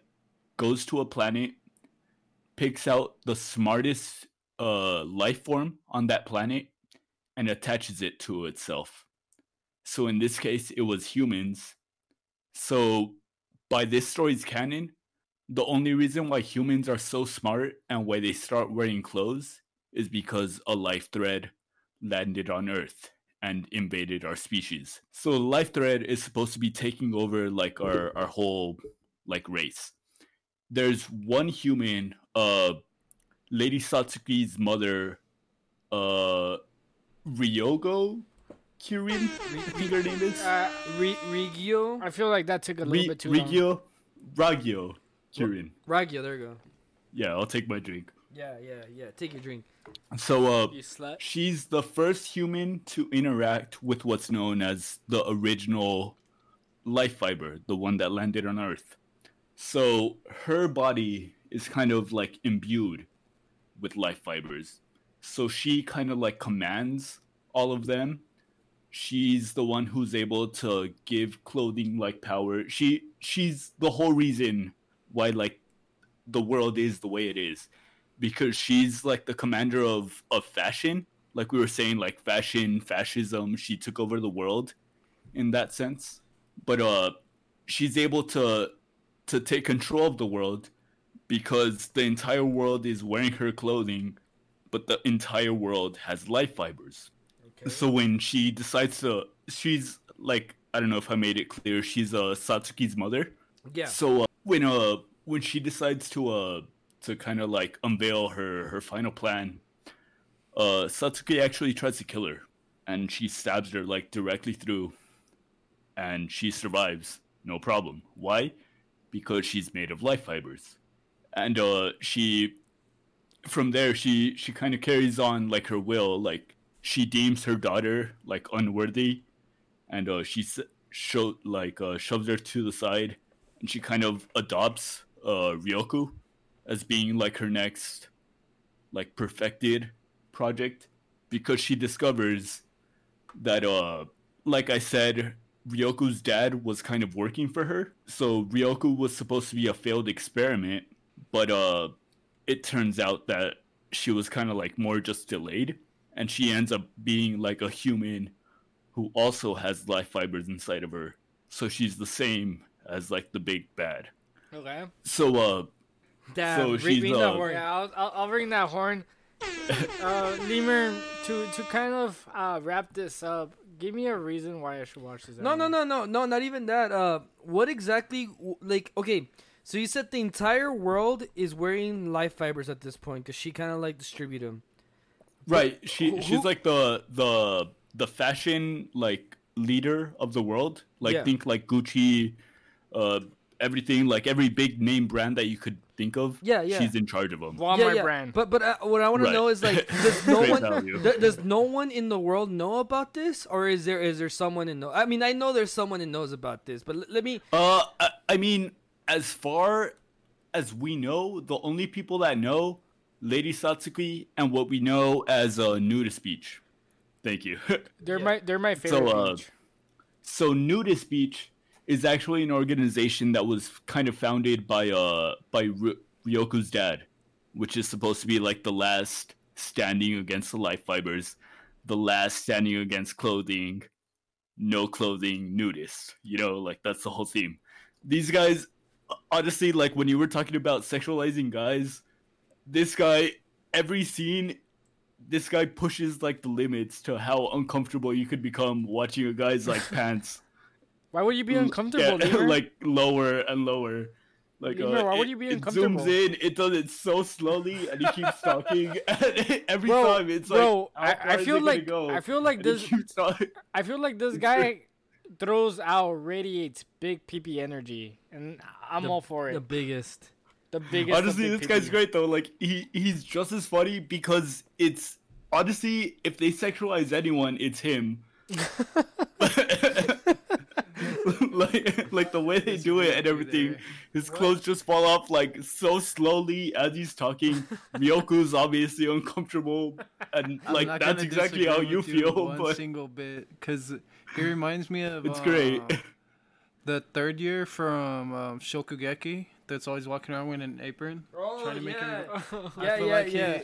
goes to a planet, picks out the smartest uh life form on that planet, and attaches it to itself. So in this case, it was humans. So by this story's canon, the only reason why humans are so smart and why they start wearing clothes is because a life thread landed on Earth and invaded our species. So life thread is supposed to be taking over like our, our whole like race. There's one human, uh Lady Satsuki's mother, uh Ryogo Kirin, I think her name is. uh, Ri- Rigio, i feel like that took a little Ri- bit too long Rigyo, Ragyo Kirin. Ragio, there you go. Yeah, I'll take my drink. Yeah, yeah, yeah. Take your drink. So uh, You slut. she's the first human to interact with what's known as the original life fiber, the one that landed on Earth. So her body is kind of like imbued with life fibers. So she kind of like commands all of them. She's the one who's able to give clothing like power. She she's the whole reason why like the world is the way it is because she's like the commander of of fashion like we were saying like fashion fascism she took over the world in that sense but uh she's able to to take control of the world because the entire world is wearing her clothing but the entire world has life fibers. So when she decides to she's like i don't know if i made it clear she's uh satsuki's mother yeah. so uh, when uh when she decides to uh to kind of like unveil her her final plan, uh Satsuki actually tries to kill her, and she stabs her like directly through, and she survives no problem. Why? Because she's made of life fibers, and uh she from there she she kind of carries on like her will like she deems her daughter like unworthy and uh she show like uh shoves her to the side and she kind of adopts uh Ryoku as being like her next like perfected project because she discovers that uh like I said Ryoku's dad was kind of working for her. So Ryoku was supposed to be a failed experiment but uh it turns out that she was kind of like more just delayed and she ends up being like a human who also has life fibers inside of her so she's the same as like the big bad Okay. so uh Damn. so she's, ring that uh, horn. Yeah, I'll, I'll, I'll ring that horn. uh, Lemur, to to kind of uh, wrap this up, give me a reason why I should watch this. No, no, anime. no, no, no, not even that. Uh, what exactly? Like, okay, so you said the entire world is wearing life fibers at this point because she kind of like distributed them. Right she who- she's like the the the fashion like leader of the world like Yeah. think like gucci uh everything like every big name brand that you could think of Yeah, yeah. she's in charge of them Walmart yeah, yeah. brand. But but uh, what I want Right. to know is like, does no one th- does no one in the world know about this, or is there is there someone in know? I mean, I know there's someone who knows about this, but l- let me. Uh, I, I mean, as far as we know, the only people that know Lady Satsuki and what we know as a nudist beach. Thank you. they're Yeah. my they're my favorite. uh, beach. so nudist beach is actually an organization that was kind of founded by uh by Ry- Ryoku's dad, which is supposed to be like the last standing against the life fibers, the last standing against clothing, no clothing nudist. You know, like that's the whole theme. These guys, honestly, like when you were talking about sexualizing guys, this guy, every scene, this guy pushes like the limits to how uncomfortable you could become watching a guy's like pants. Why would you be uncomfortable, Lemur? like lower and lower. Like Lemur, uh, why would you be it uncomfortable? zooms in, it does it so slowly, and he keeps talking. and every bro, time it's bro, like, how I, I feel it like go? I feel like And he this keeps talking. I feel like this guy throws out radiates big PP energy, and I'm The- all for it. The biggest. The biggest. honestly, big this guy's great though. Like he he's just as funny because it's honestly, if they sexualize anyone, it's him. like like the way they do it and everything. His clothes just fall off like so slowly as he's talking. Ryoku's obviously uncomfortable, and like that's exactly how you feel. one But single bit because it reminds me of it's great. uh, the third year from um, Shokugeki that's always walking around with an apron. Oh trying to make him- I yeah, feel yeah, like he- yeah.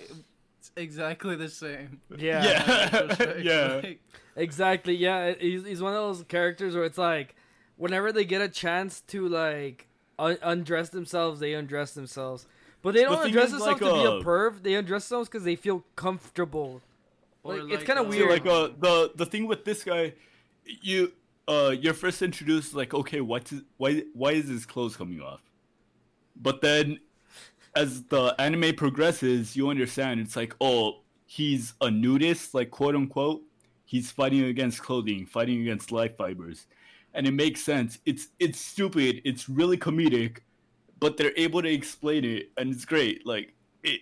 it's exactly the same. Yeah. Yeah. Yeah. Like, Exactly. Yeah, he's he's one of those characters where it's like, whenever they get a chance to like un- undress themselves, they undress themselves. But they don't thing undress themselves like, to be a uh, perv. They undress themselves because they feel comfortable. or Like, it's kinda uh, So weird. like uh the the thing with this guy, you uh you're first introduced like okay what's his, why why is his clothes coming off, but then as the anime progresses you understand. It's like oh he's a nudist like quote unquote. He's fighting against clothing fighting against life fibers, and it makes sense. It's it's stupid. It's really comedic, but they're able to explain it and it's great. Like it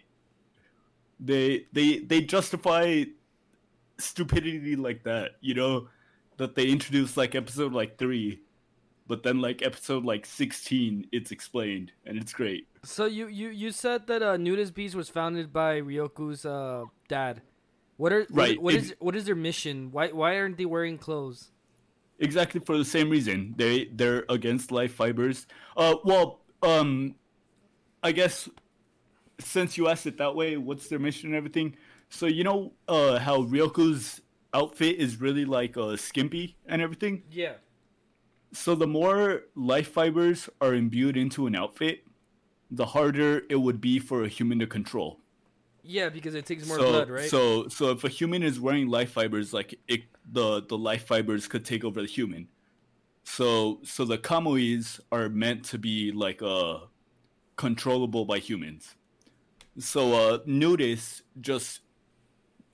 They they they justify stupidity like that, you know, that they introduce like episode like three, but then like episode like sixteen, it's explained and it's great. So you you you said that uh, Nudist Beach was founded by Ryoku's uh, dad. What are Right, What, what is what is their mission? Why why aren't they wearing clothes? Exactly for the same reason. They they're against life fibers. Uh, well, um, I guess since you asked it that way, what's their mission and everything? So you know, uh, how Ryoku's outfit is really like uh skimpy and everything. Yeah. So the more life fibers are imbued into an outfit, the harder it would be for a human to control. Yeah, because it takes more so, blood, right? So so if a human is wearing life fibers, like it, the the life fibers could take over the human. So so the kamuis are meant to be like uh controllable by humans. So uh nudists just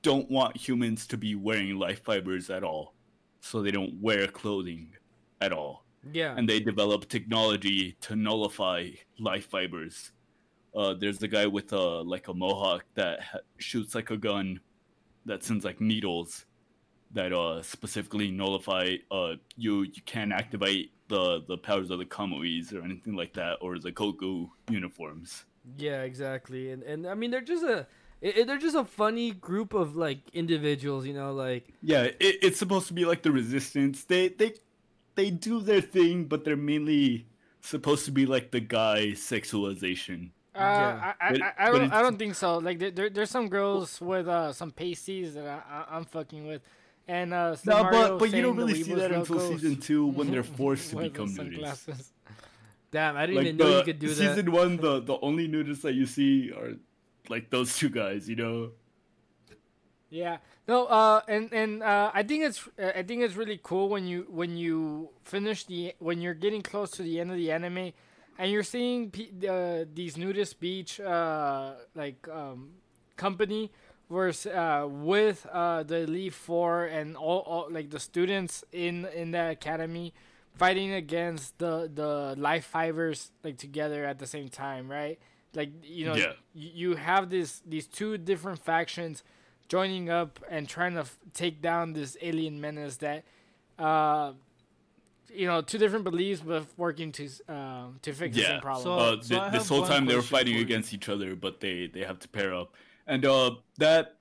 don't want humans to be wearing life fibers at all. So they don't wear clothing at all yeah. and they develop technology to nullify life fibers. Uh, there's a guy with a like a mohawk that ha- shoots like a gun that sends like needles that uh specifically nullify uh you you can't activate the the powers of the kamuis or anything like that or the Goku uniforms. Yeah, exactly. And and I mean they're just a i- i- they're just a funny group of like individuals, you know, like Yeah, it, it's supposed to be like the resistance. They they they do their thing, but they're mainly supposed to be like the guy sexualization. Uh, Yeah. I, I, But- I, I don't I don't think so. Like there, there there's some girls with uh some pasties that I, I I'm fucking with, and uh No, Mario but but you don't really see that until logos season two when they're forced to become nudists. sunglasses. damn, I didn't Like even know you could do that. season one, the the only nudists that you see are like those two guys. You know, Yeah. No. Uh. And and uh. I think it's uh, I think it's really cool when you when you finish the when you're getting close to the end of the anime, and you're seeing pe- uh, these nudist beach uh like um company versus uh with uh the elite four and all, all like the students in in the academy fighting against the the life fibers like together at the same time right like you know Yeah. you, you have this these two different factions joining up and trying to f- take down this alien menace that uh you know two different beliefs but working to s- um to fix the Yeah. same problem So- uh, so this whole time they were fighting against each other, but they they have to pair up, and uh that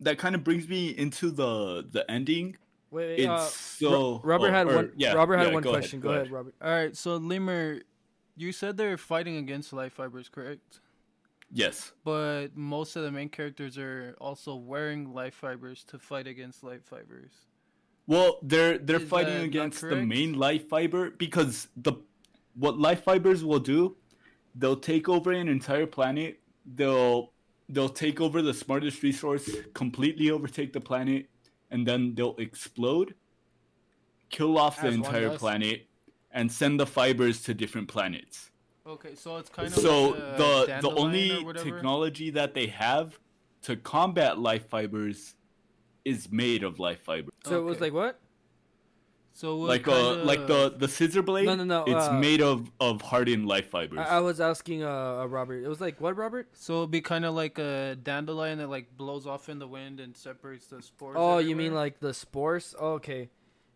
that kind of brings me into the the ending. Wait, wait, It's uh, so Robert oh, had or- one. yeah, Robert had yeah, one go ahead, question. go Go, ahead. ahead, Robert. All right, so Lemur, you said they're fighting against life fibers, correct? Yes. But most of the main characters are also wearing life fibers to fight against life fibers. Well, they're they're Is fighting against the main life fiber because the what life fibers will do, they'll take over an entire planet. They'll they'll take over the smartest resource, completely overtake the planet, and then they'll explode, kill off the As one entire planet, and send the fibers to different planets. Okay, so it's kind of So like a the the only technology that they have to combat life fibers is made of life fibers. So it was like what? so what like uh kinda- like the the scissor blade No, no, no, it's uh, made of of hardened life fibers I, I was asking uh, uh Robert. It was like what Robert? So it'd be kind of like a dandelion that like blows off in the wind and separates the spores. Oh, you mean like the spores? Oh, okay.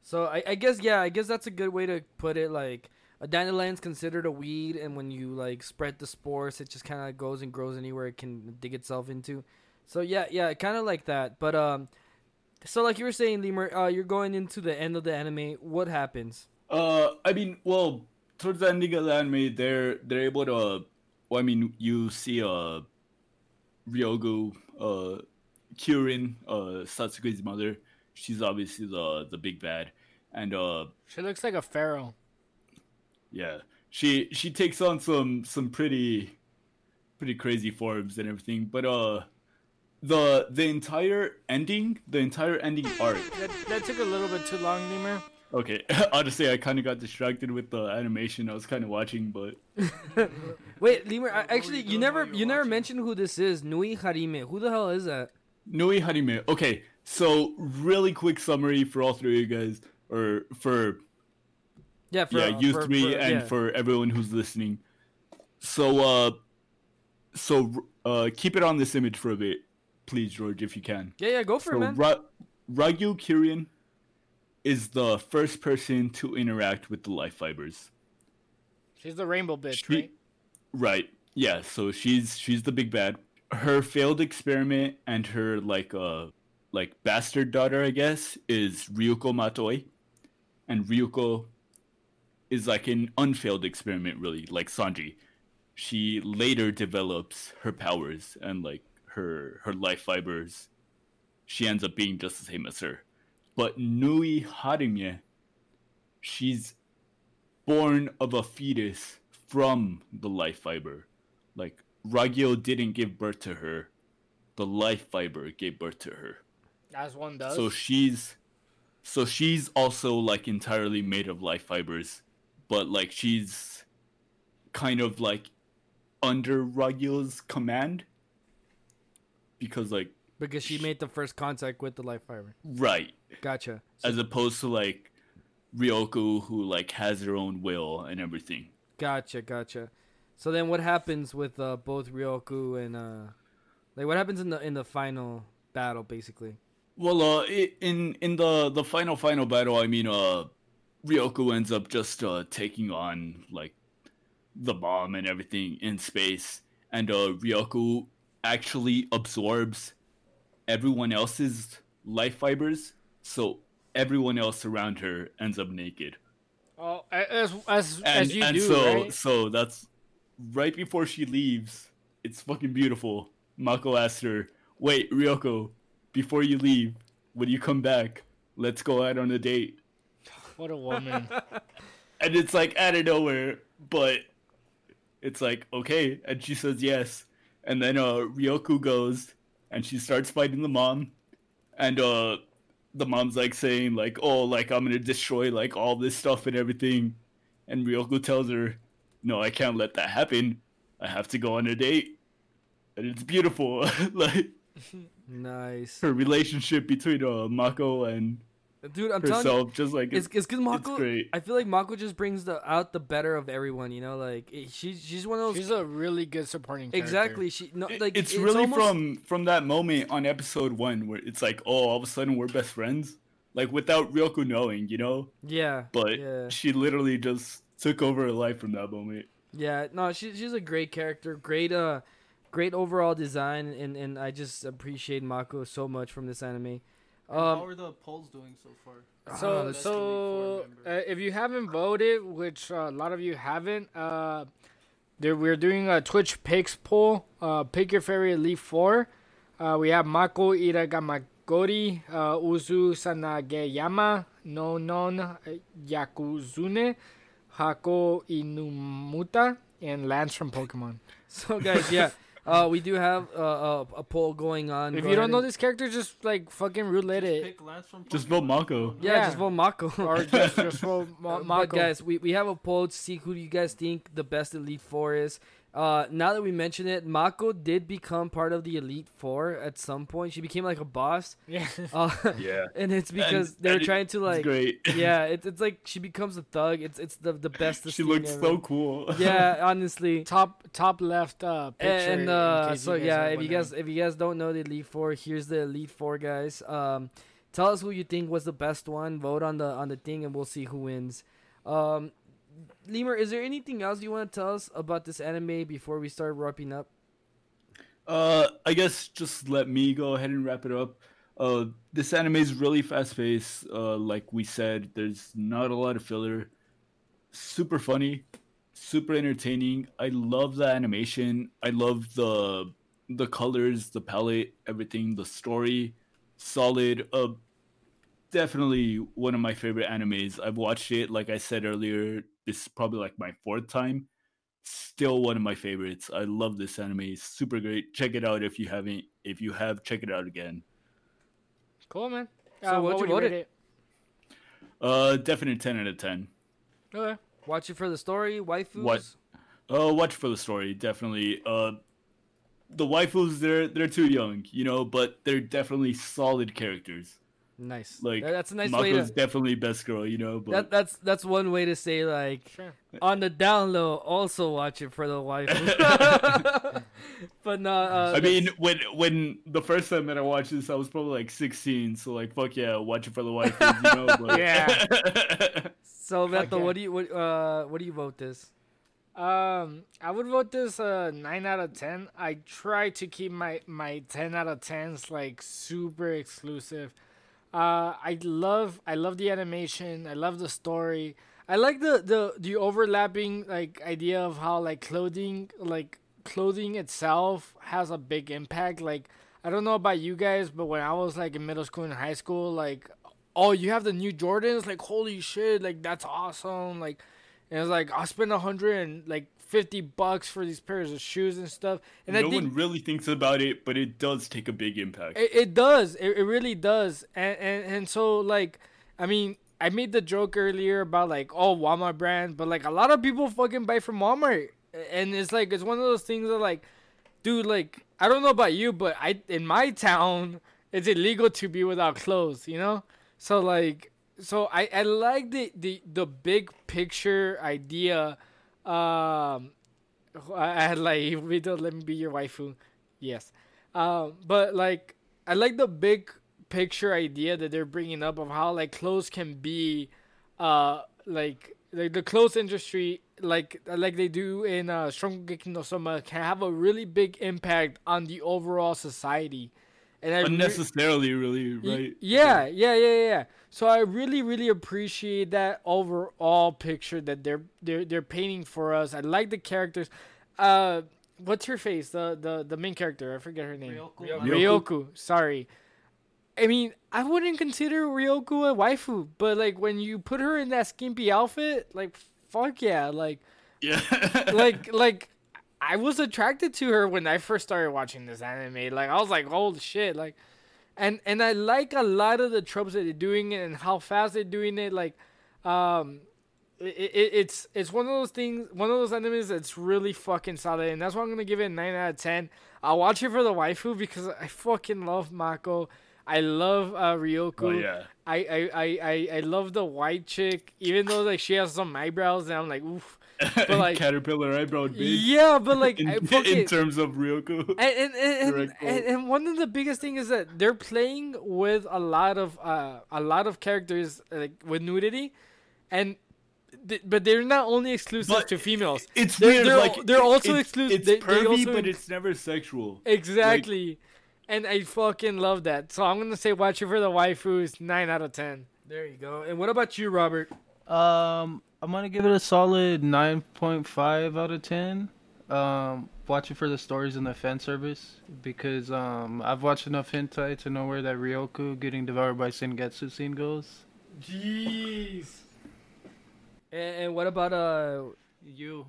So I, I guess yeah, I guess that's a good way to put it. Like a dandelion's considered a weed, and when you like spread the spores, it just kind of goes and grows anywhere it can dig itself into. So yeah, yeah, kind of like that. But um, so like you were saying, Lemur, uh, you're going into the end of the anime. What happens? uh i mean well towards the ending of the anime they're they're able to well i mean you see uh ryogu uh Kyurin, uh satsuki's mother she's obviously the the big bad and uh She looks like a pharaoh. Yeah she she takes on some some pretty pretty crazy forms and everything but uh the the entire ending the entire ending arc That, that took a little bit too long, Lemur. okay honestly i kind of got distracted with the animation i was kind of watching but Wait, Lemur, I, actually, you never you you never watching? mentioned who this is. Nui Harime. Who the hell is that? Nui Harime. Okay, so really quick summary for all three of you guys, or for Yeah, for, yeah, you for- three for- and yeah. for everyone who's listening. So uh, so uh, keep it on this image for a bit. please, George, if you can. Yeah, yeah, go for it, So man. Ra- Ragyu Kirin is the first person to interact with the life fibers. She's the rainbow bitch, She- right? Right. Yeah, so she's she's the big bad. Her failed experiment and her like uh like bastard daughter, I guess, is Ryuko Matoi. And Ryuko is like an unfailed experiment really, like Sanji. She later develops her powers and like her her life fibers. She ends up being just the same as her. But Nui Harime, she's born of a fetus from the life fiber. Like Ragyo didn't give birth to her. The life fiber gave birth to her. As one does. So she's so she's also like entirely made of life fibers, but like she's kind of like under Ragyo's command because like Because she made the first contact with the life fiber. right Gotcha. as opposed to like Ryoku who like has her own will and everything. Gotcha, gotcha. So then, what happens with uh, both Ryoku and uh, like what happens in the in the final battle, basically? Well, uh, in in the the final final battle, I mean, uh, Ryoku ends up just uh taking on like the bomb and everything in space, and uh, Ryoku actually absorbs everyone else's life fibers, so everyone else around her ends up naked. oh, as as And as you and do, so right? so that's right before she leaves. It's fucking beautiful. Mako asks her, "Wait, Ryoko, before you leave, when you come back, let's go out on a date." What a woman. And it's like out of nowhere, but it's like okay, and she says yes. And then uh Ryoku goes and she starts fighting the mom, and uh the mom's like saying like oh like I'm gonna destroy like all this stuff and everything, and Ryoku tells her, no, I can't let that happen. I have to go on a date, and it's beautiful. like Nice, her relationship between uh Mako and dude. I'm telling you, just like it's it's, it's because Mako. great. I feel like Mako just brings the out the better of everyone. You know, like it, she's she's one of those. She's a really good supporting character. exactly. She no It- like it's, really almost- from from that moment on episode one where it's like oh all of a sudden we're best friends like without Ryoku knowing you know yeah. but yeah. she literally just took over her life from that moment Yeah, no, she, she's a great character, great uh, great overall design, and, and I just appreciate Mako so much from this anime. How Um, are the polls doing so far? So, that's so uh, if you haven't voted, which uh, a lot of you haven't, uh, there we're doing a Twitch picks poll. Uh, pick your favorite Elite Four. Uh, we have Mako Ira Gamagori, uh, Uzu Sanageyama, Nonon Jakuzure, Hoka Inumuta, and Lance from Pokemon. so guys, yeah, uh, we do have uh, a, a poll going on. If Go you don't know and- this character, just like fucking roulette Just it. pick Lance from just Pokemon. vote Mako yeah, Yeah. just vote Mako. Or just, just vote Ma- Mako. But guys, we, we have a poll to see who do you guys think the best Elite Four is. Uh, now that we mention it, Mako did become part of the Elite Four at some point. She became like a boss, yeah. uh, yeah and it's because And- they were and it- trying to like, great yeah, it's it's like she becomes a thug. It's it's the the best. she looks ever. so cool Yeah, honestly. top top left uh, picture. And in uh, so yeah, if you guys if you guys don't know the Elite Four, here's the Elite Four guys. Um, tell us who you think was the best one. Vote on the on the thing, and we'll see who wins. Um, Lemur, is there anything else you want to tell us about this anime before we start wrapping up? Uh, I guess just let me go ahead and wrap it up. Uh, this anime is really fast paced. Uh, like we said, there's not a lot of filler. Super funny, super entertaining. I love the animation. I love the the colors, the palette, everything. The story, solid. Uh, definitely one of my favorite animes. I've watched it. Like I said earlier, this is probably like my fourth time still one of my favorites. I love this anime. It's super great. Check it out if you haven't. If you have, check it out again. Cool, man. So uh, what'd what you would you rate it? it? Uh, definite ten out of ten. Okay. Watch it for the story, waifus. What? Uh, watch for the story. Definitely. Uh, the waifus they're they're too young, you know, but they're definitely solid characters. Nice. Like that's a nice way Mako's to. definitely best girl, you know. But That, that's that's one way to say like Sure. on the down low. Also watch it for the wife. but no, uh, I mean, when when the first time that I watched this, I was probably like 16, so like fuck yeah, watch it for the wife, you know. But... Yeah. so Fuck Beto, yeah. what do you what uh what do you vote this? Um, I would vote this uh nine out of ten. I try to keep my my ten out of tens like super exclusive. Uh, I love I love the animation. I love the story. I like the the the overlapping like idea of how like clothing like clothing itself has a big impact. Like I don't know about you guys, but when I was like in middle school and high school, like oh you have the new Jordans, like holy shit, like that's awesome, like. And it's like I'll spend a hundred and like fifty bucks for these pairs of shoes and stuff. And no I think one really thinks about it, but it does take a big impact. it, it does. It, it really does. And, and and so like I mean, I made the joke earlier about like oh Walmart brand, but like a lot of people fucking buy from Walmart. And it's like it's one of those things that like dude like I don't know about you, but I in my town it's illegal to be without clothes, you know? So like so I, I like the, the the big picture idea. Um I I like we don't let me be your waifu. Yes. Um, but like I like the big picture idea that they're bringing up of how like clothes can be, uh, like like the clothes industry, like like they do in uh, Shokugeki no Soma, can have a really big impact on the overall society. And I re- Unnecessarily, really, right? Yeah, yeah, yeah, yeah. So I really, really appreciate that overall picture that they're they're they're painting for us. I like the characters. Uh, what's her face? The the the main character. I forget her name. Ryoko. Ryuko. Sorry. I mean, I wouldn't consider Ryuko a waifu, but like when you put her in that skimpy outfit, like fuck yeah, like Yeah. like like I was attracted to her when I first started watching this anime. Like I was like, holy shit, like and and I like a lot of the tropes that they're doing and how fast they're doing it. Like um it, it, it's it's one of those things one of those animes that's really fucking solid and that's why I'm gonna give it a nine out of ten. I'll watch it for the waifu because I fucking love Mako. I love uh, Ryuko. oh yeah. I, I, I, I, I love the white chick, even though like she has some eyebrows, and I'm like, oof. like- Caterpillar eyebrow big. Yeah, but like, In, I in terms of Ryoko. and and, and, and, and, one of the biggest things is that they're playing with a lot of uh a lot of characters like with nudity, and th- but they're not only exclusive But to females. It's They're- weird. they're- like they're also it's, exclusive- It's they- they pervy, also but in- it's never sexual. Exactly, and I fucking love that. So I'm gonna say watch it for the waifus, nine out of ten. There you go. And what about you, Robert? Um, I'm gonna give it a solid 9.5 out of 10. Um, watch it for the stories and the fan service because um, I've watched enough hentai to know where that Ryuko getting devoured by Senketsu scene goes. Jeez. And, and what about uh? You.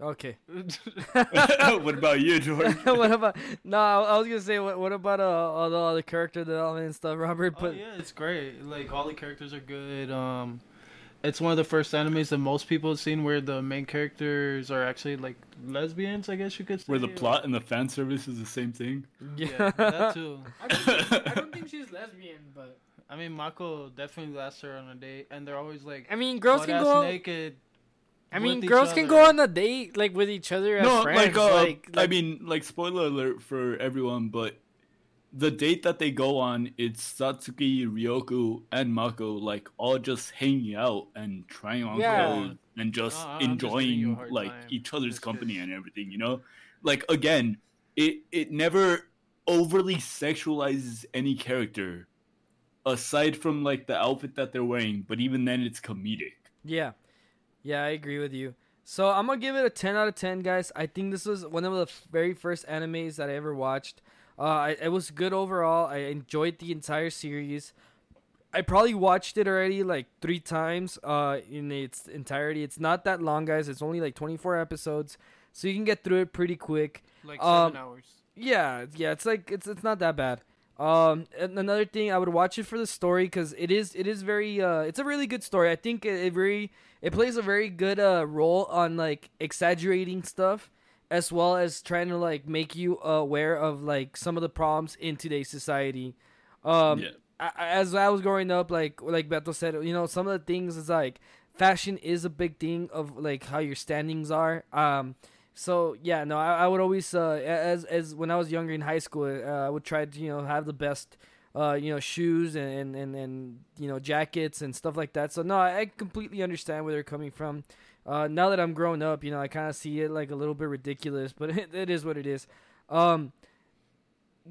Okay. what about you, George? what about? No, I I was gonna say what. What about uh all the other character development and stuff, Robert? Oh But yeah, it's great. Like all the characters are good. Um, it's one of the first animes that most people have seen where the main characters are actually like lesbians. I guess you could say. Where the plot and the fan service is the same thing. Yeah, that too. I don't, think, I don't think she's lesbian, but I mean, Mako definitely lasts her on a date, and they're always like I mean, girls can go. On, naked. I mean, with each girls can go on a date like with each other as no, friends. like, uh, like, I like- mean, like spoiler alert for everyone, but the date that they go on, it's Satsuki, Ryuko, and Mako, like all just hanging out and trying on Yeah. clothes and just No, I'm just giving you a enjoying like time. each other's It's company just- and everything. You know, like again, it it never overly sexualizes any character aside from like the outfit that they're wearing. But even then, it's comedic. Yeah, yeah, I agree with you. So I'm gonna give it a 10 out of 10, guys. I think this was one of the very first animes that I ever watched. Uh, I, it was good overall. I enjoyed the entire series. I probably watched it already like three times uh, in its entirety. It's not that long, guys. It's only like 24 episodes, so you can get through it pretty quick. Like Um, seven hours. Yeah, yeah, it's like it's it's not that bad. Um, another thing, I would watch it for the story because it is it is very uh, it's a really good story. I think it, it very it plays a very good uh role on like exaggerating stuff as well as trying to like make you aware of like some of the problems in today's society. Um, Yeah. I- as I was growing up, like like Beto said, you know, some of the things is like fashion is a big thing of like how your standings are. Um, so yeah, no, I, I would always uh, as as when I was younger in high school, uh, I would try to you know have the best. Uh, you know, shoes and, and, and, you know, jackets and stuff like that. So, no, I, I completely understand where they're coming from. Uh, now that I'm grown up, you know, I kind of see it like a little bit ridiculous, but it, it is what it is. Um,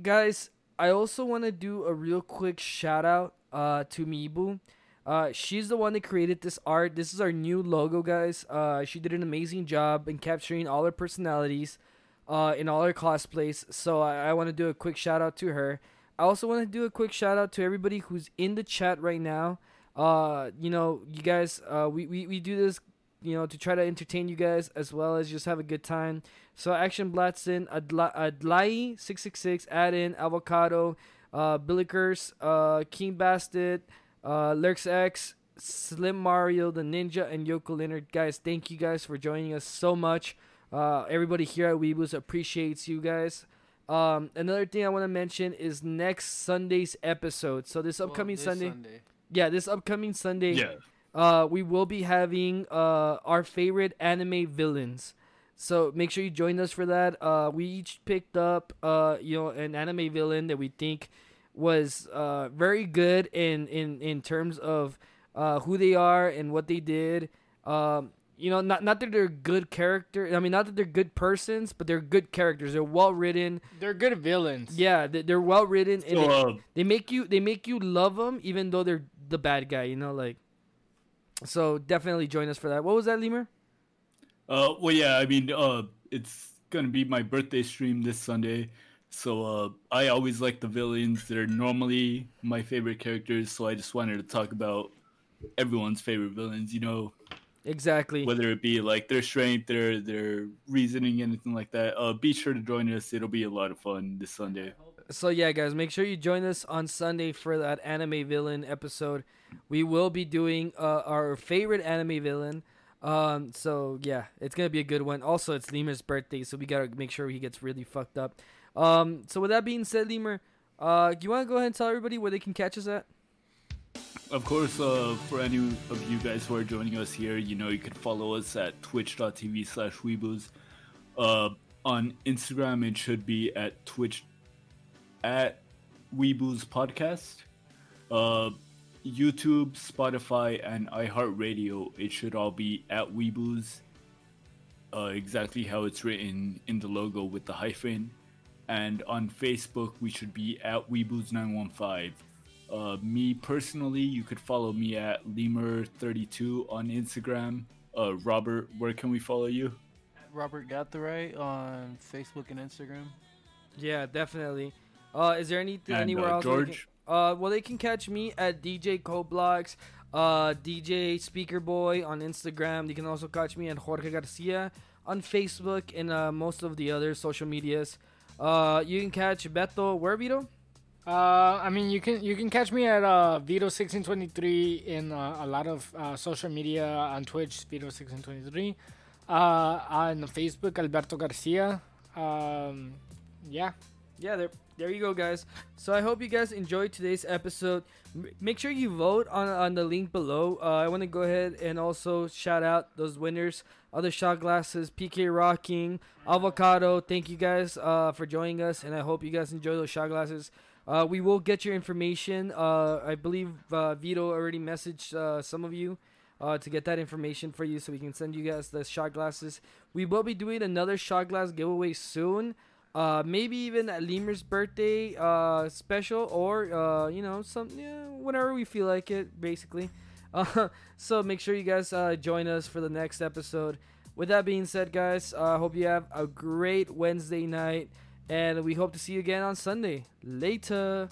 guys, I also want to do a real quick shout out uh, to Mibu. Uh, she's the one that created this art. This is our new logo, guys. Uh, she did an amazing job in capturing all her personalities uh, in all her cosplays. So I, I want to do a quick shout out to her. I also want to do a quick shout out to everybody who's in the chat right now. Uh, you know, you guys, uh, we, we, we do this, you know, to try to entertain you guys as well as just have a good time. So Action Blatson, Adla- Adlai six six six, add in Avocado, uh, Billikers, uh, King Bastard, uh, Lurks X, Slim Mario, the Ninja, and Yoko Leonard. Guys, thank you guys for joining us so much. Uh, everybody here at We-Booze appreciates you guys. Um, another thing I want to mention is next Sunday's episode. So this upcoming Well, this Sunday, Sunday. yeah, this upcoming Sunday, Yeah. Uh, we will be having uh, our favorite anime villains. So make sure you join us for that. Uh, we each picked up, uh, you know, an anime villain that we think was uh, very good in, in, in terms of uh, who they are and what they did. Um, you know, not not that they're good character. I mean, not that they're good persons, but they're good characters. They're well written. They're good villains. Yeah, they- they're well written, and So, they, uh, they make you they make you love them even though they're the bad guy. You know, like. So definitely join us for that. What was that, Lemur? Uh, well, yeah, I mean, uh, it's gonna be my birthday stream this Sunday, so uh, I always like the villains. They're normally my favorite characters, so I just wanted to talk about everyone's favorite villains. You know, Exactly. whether it be like their strength, their their reasoning, anything like that. Uh, be sure to join us. It'll be a lot of fun this Sunday. So yeah, guys, make sure you join us on Sunday for that anime villain episode. We will be doing uh, our favorite anime villain. Um, so yeah, it's gonna be a good one. Also, it's Lemur's birthday, so we gotta make sure he gets really fucked up. Um, so with that being said, Lemur, uh, you want to go ahead and tell everybody where they can catch us at? Of course, uh, for any of you guys who are joining us here, you know you can follow us at twitch.tv slash weeboos. Uh, on Instagram, it should be at twitch at weeboos podcast. Uh, YouTube, Spotify, and iHeartRadio, it should all be at weeboos. Uh, exactly how it's written in the logo with the hyphen. And on Facebook, we should be at weeboos915. Uh, me personally, you could follow me at lemur32 on Instagram. Uh, Robert, where can we follow you? Robert got the right on Facebook and Instagram. Yeah, definitely. Uh, is there anything And, anywhere uh, else? George? can- uh, well, they can catch me at DJ Coblogs, uh, DJ Speaker Boy on Instagram. You can also catch me at Jorge Garcia on Facebook and uh, most of the other social medias. Uh, you can catch Beto where Vito? Uh, I mean, you can you can catch me at uh, Vito sixteen twenty three in uh, a lot of uh, social media on Twitch, Vito sixteen twenty three, uh, on Facebook, Alberto Garcia. Um, yeah, Yeah, there, there you go, guys. So I hope you guys enjoyed today's episode. M- make sure you vote on on the link below. Uh, I want to go ahead and also shout out those winners. Other shot glasses, PK Rocking, Avocado. Thank you guys uh, for joining us, and I hope you guys enjoy those shot glasses. Uh, we will get your information. Uh, I believe uh, Vito already messaged uh, some of you uh, to get that information for you, so we can send you guys the shot glasses. We will be doing another shot glass giveaway soon uh maybe even at lemur's birthday uh special or uh you know some yeah, whenever we feel like it basically. Uh so make sure you guys uh join us for the next episode. With that being said guys i uh, hope you have a great wednesday night and we hope to see you again on sunday. Later